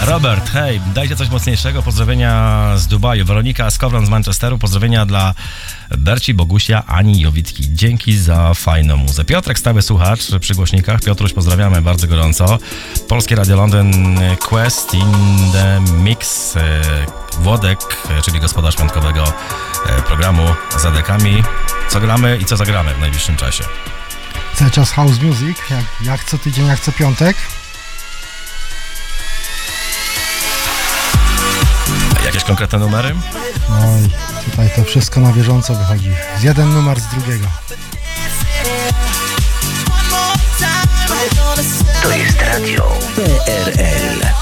Robert, hej, dajcie coś mocniejszego. Pozdrowienia z Dubaju. Weronika Skowron z Manchesteru. Pozdrowienia dla Berci, Bogusia, Ani Jowitki. Dzięki za fajną muzę. Piotrek, stały słuchacz przy głośnikach. Piotruś, pozdrawiamy bardzo gorąco. Polskie Radio Londyn Quest in the Mix. E, Włodek, e, czyli gospodarz piątkowego e, programu z adekami. Co gramy i co zagramy w najbliższym czasie? Cały czas house music, jak, jak co tydzień, jak co piątek. Jakieś konkretne numery? No i tutaj to wszystko na bieżąco wychodzi. Z jeden numer z drugiego. To jest radio PRL.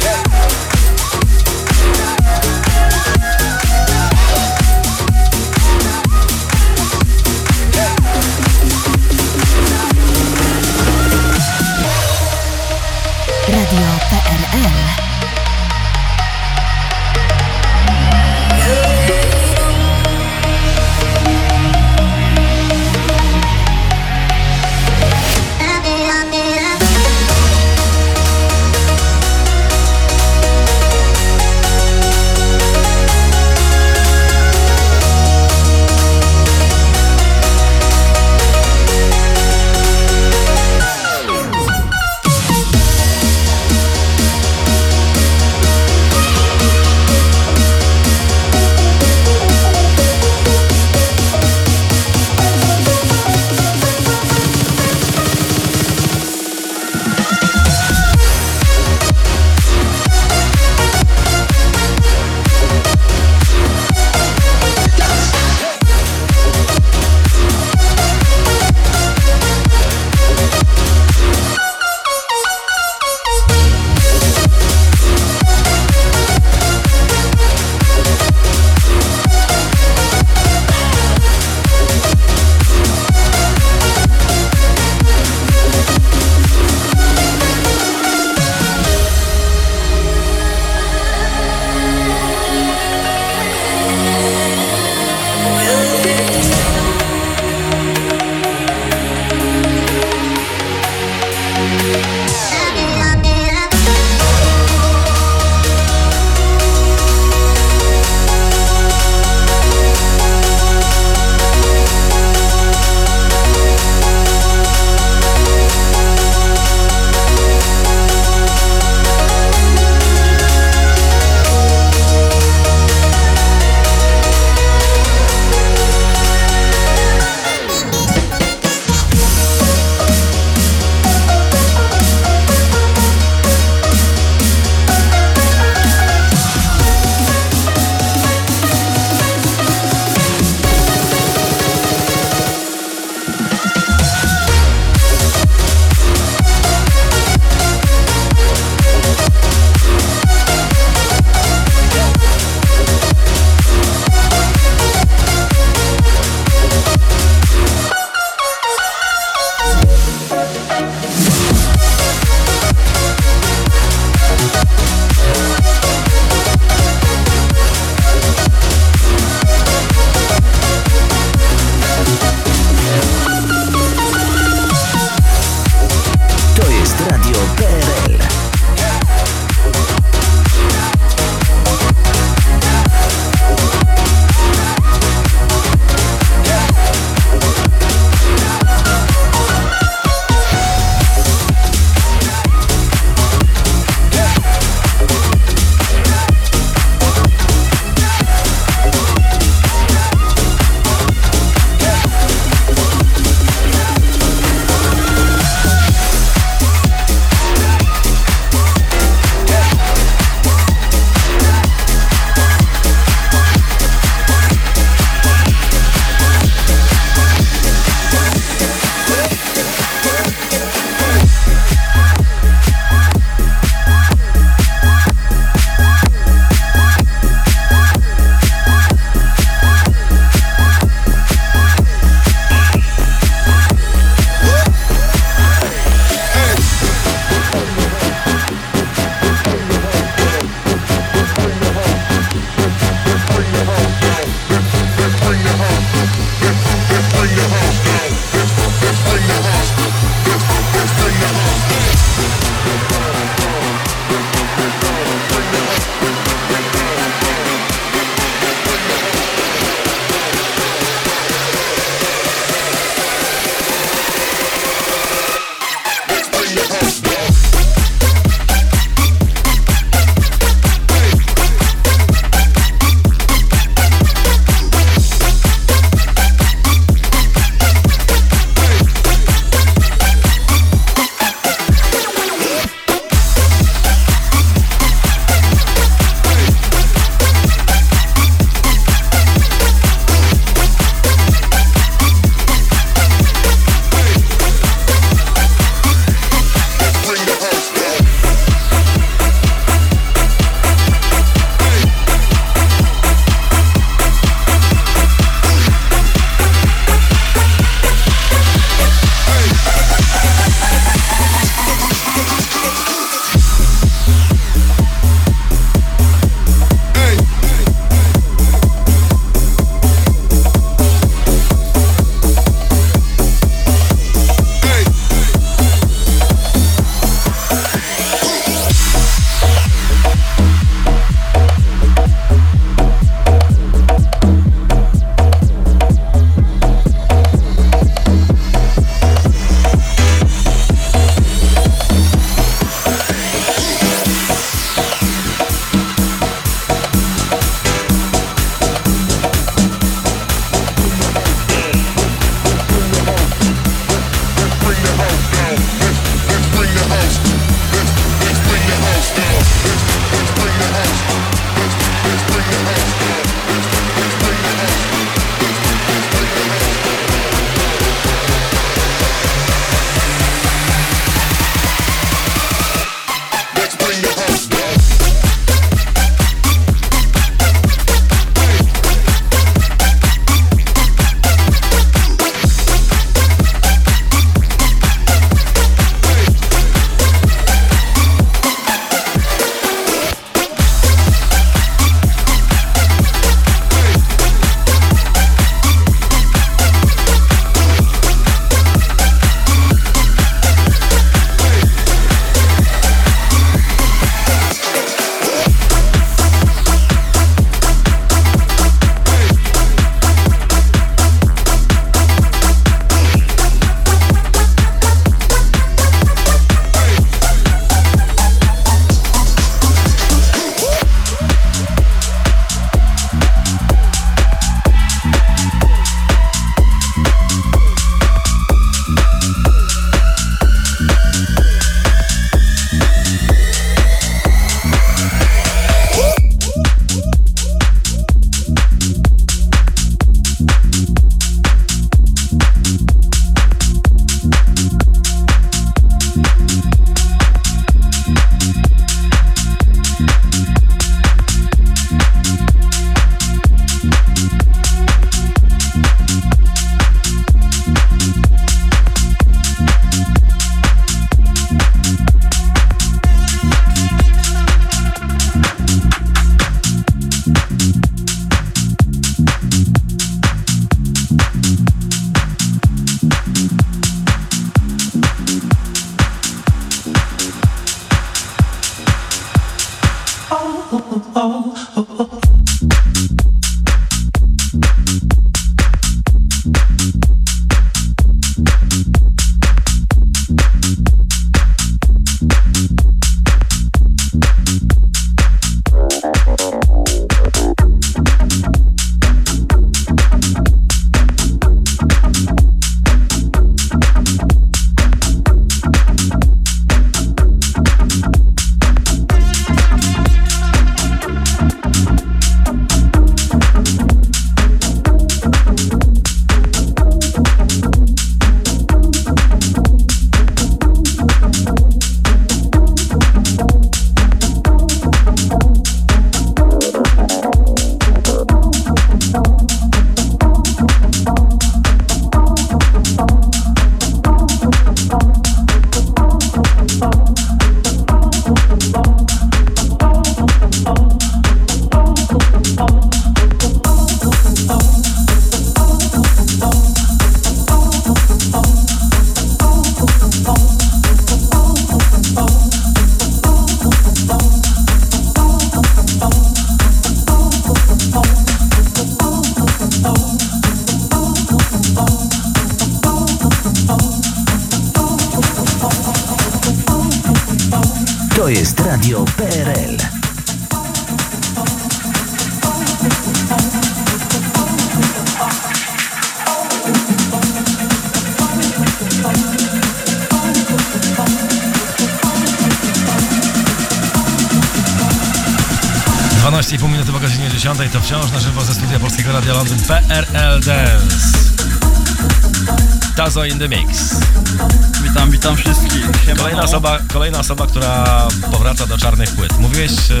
Osoba, która powraca do czarnych płyt. Mówiłeś e,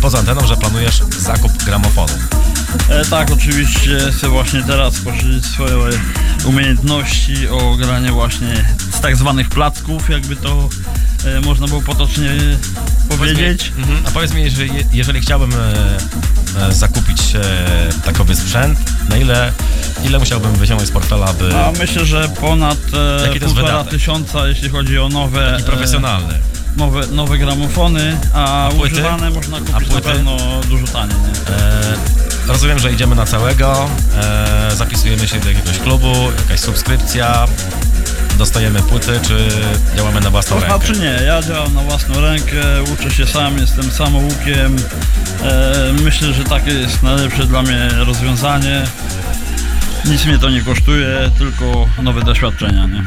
poza anteną, że planujesz zakup gramofonu. E, tak, oczywiście chcę właśnie teraz poszerzyć swoje umiejętności o granie właśnie z tak zwanych placków, jakby to e, można było potocznie powiedzieć. Mi, mhm. A powiedz mi, że je, jeżeli chciałbym e, e, zakupić e, takowy sprzęt, na ile, ile musiałbym wyciągnąć z portfela, aby... A myślę, że ponad e, półtora tysiąca, jeśli chodzi o nowe... Taki profesjonalny. E, nowe, nowe gramofony, a, A płyty? używane można kupić na pewno dużo taniej. Nie? E, rozumiem, że idziemy na całego, e, zapisujemy się do jakiegoś klubu, jakaś subskrypcja, dostajemy płyty, czy działamy na własną To rękę? znaczy nie, ja działam na własną rękę, uczę się sam, jestem samoukiem. E, myślę, że takie jest najlepsze dla mnie rozwiązanie. Nic mnie to nie kosztuje, tylko nowe doświadczenia, nie?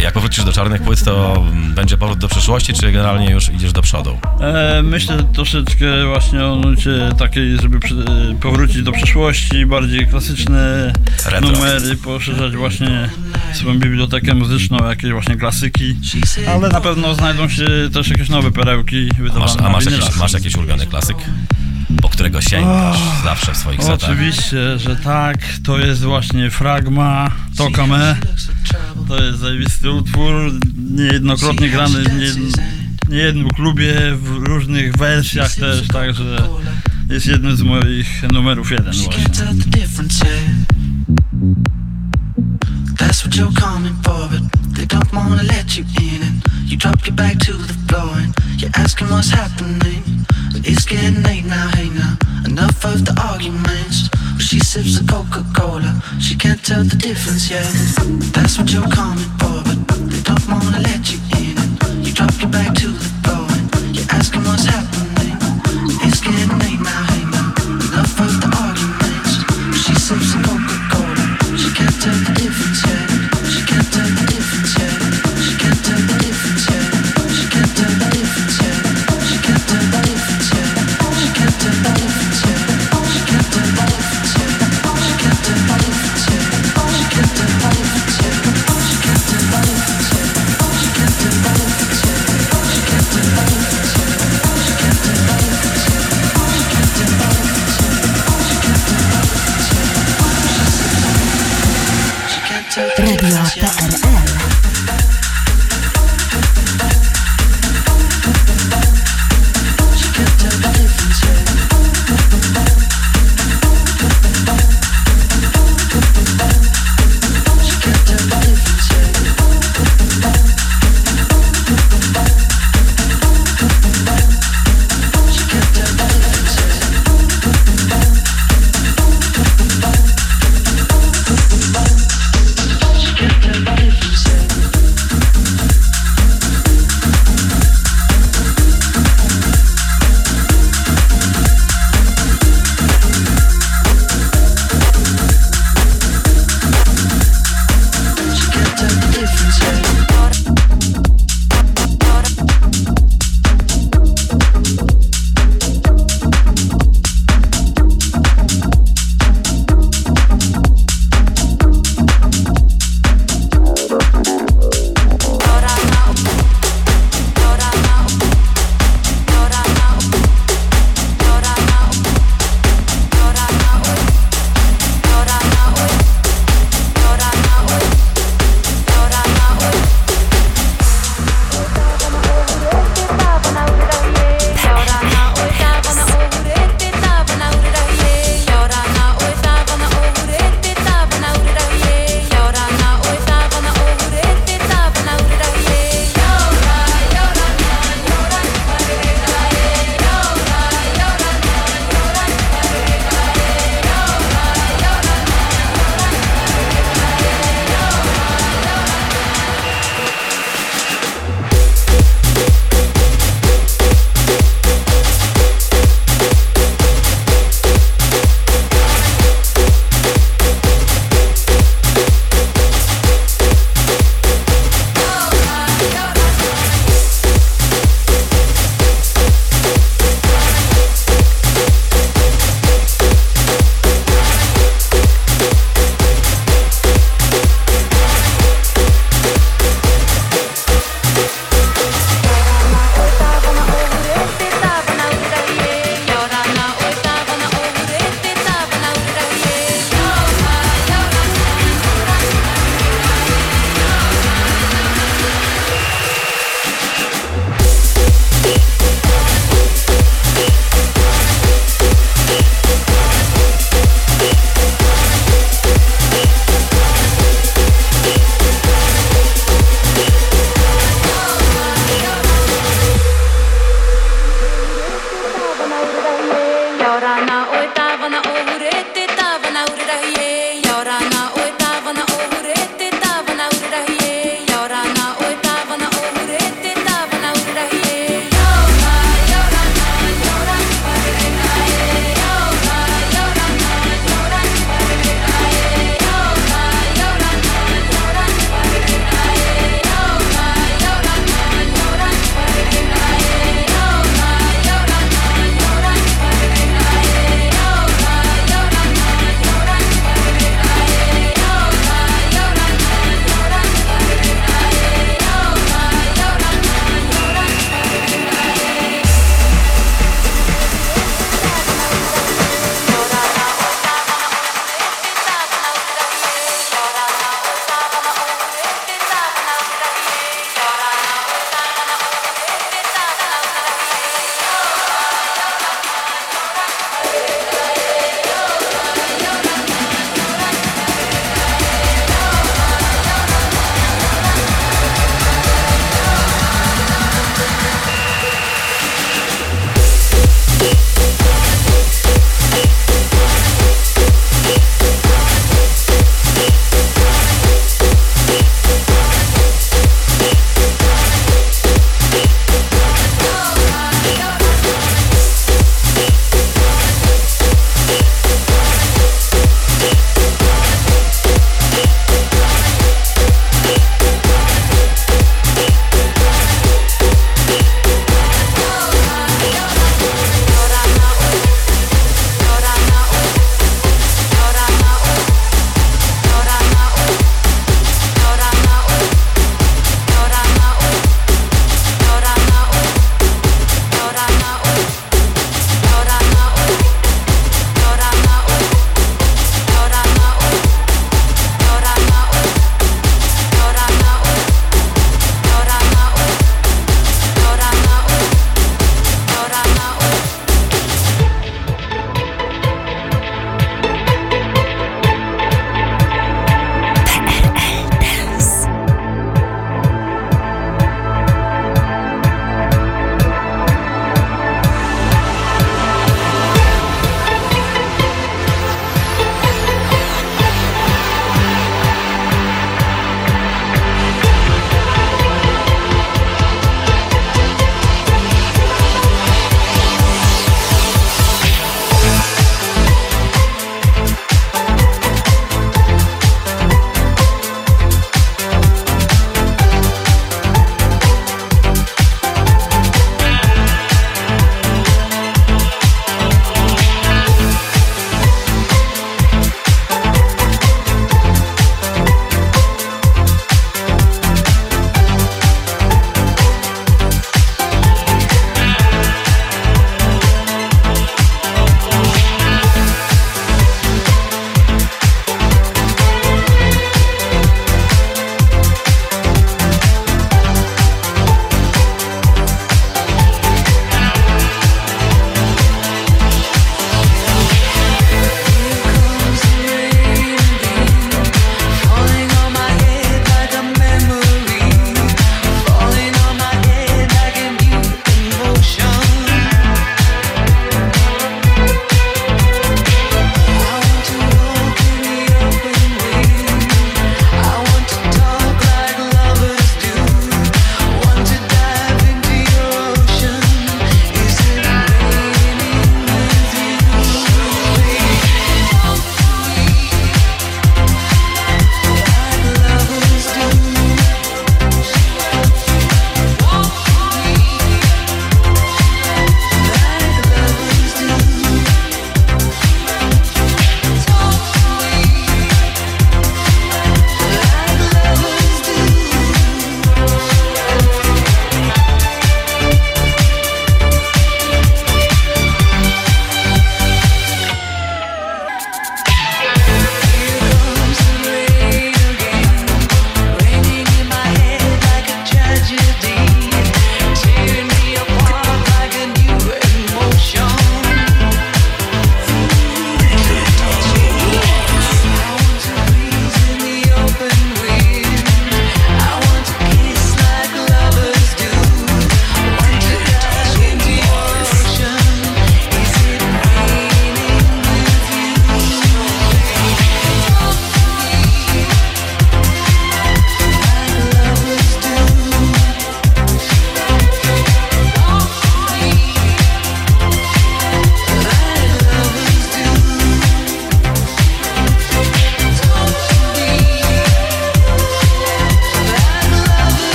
Jak powrócisz do czarnych płyt, to mm, będzie powrót do przeszłości, czy generalnie już idziesz do przodu? E, myślę troszeczkę właśnie o nucie takiej, żeby przy, powrócić do przeszłości, bardziej klasyczne Retro. numery, poszerzać właśnie swoją bibliotekę muzyczną, jakieś właśnie klasyki, ale na pewno znajdą się też jakieś nowe perełki wydawane Masz, a masz jakiś, masz jakiś ulubiony klasyk, po którego sięgasz zawsze w swoich setach? Oczywiście, że tak. To jest właśnie Fragma Tokame. To jest zajebisty utwór, niejednokrotnie grany w nie, niejednym klubie, w różnych wersjach też, także jest jednym z moich numerów jeden właśnie. That's what you're coming for, but they don't wanna let you in. And you drop your back to the floor and you're asking what's happening. It's getting late now, hey now. Enough of the arguments. She sips the Coca Cola, she can't tell the difference yet. That's what you're coming for, but they don't wanna let you in. And you drop your back to the floor and you're asking what's happening. It's getting late now, hey now. Enough of the arguments. She sips the Coca Cola. She can't tell the difference yet. She can't tell the difference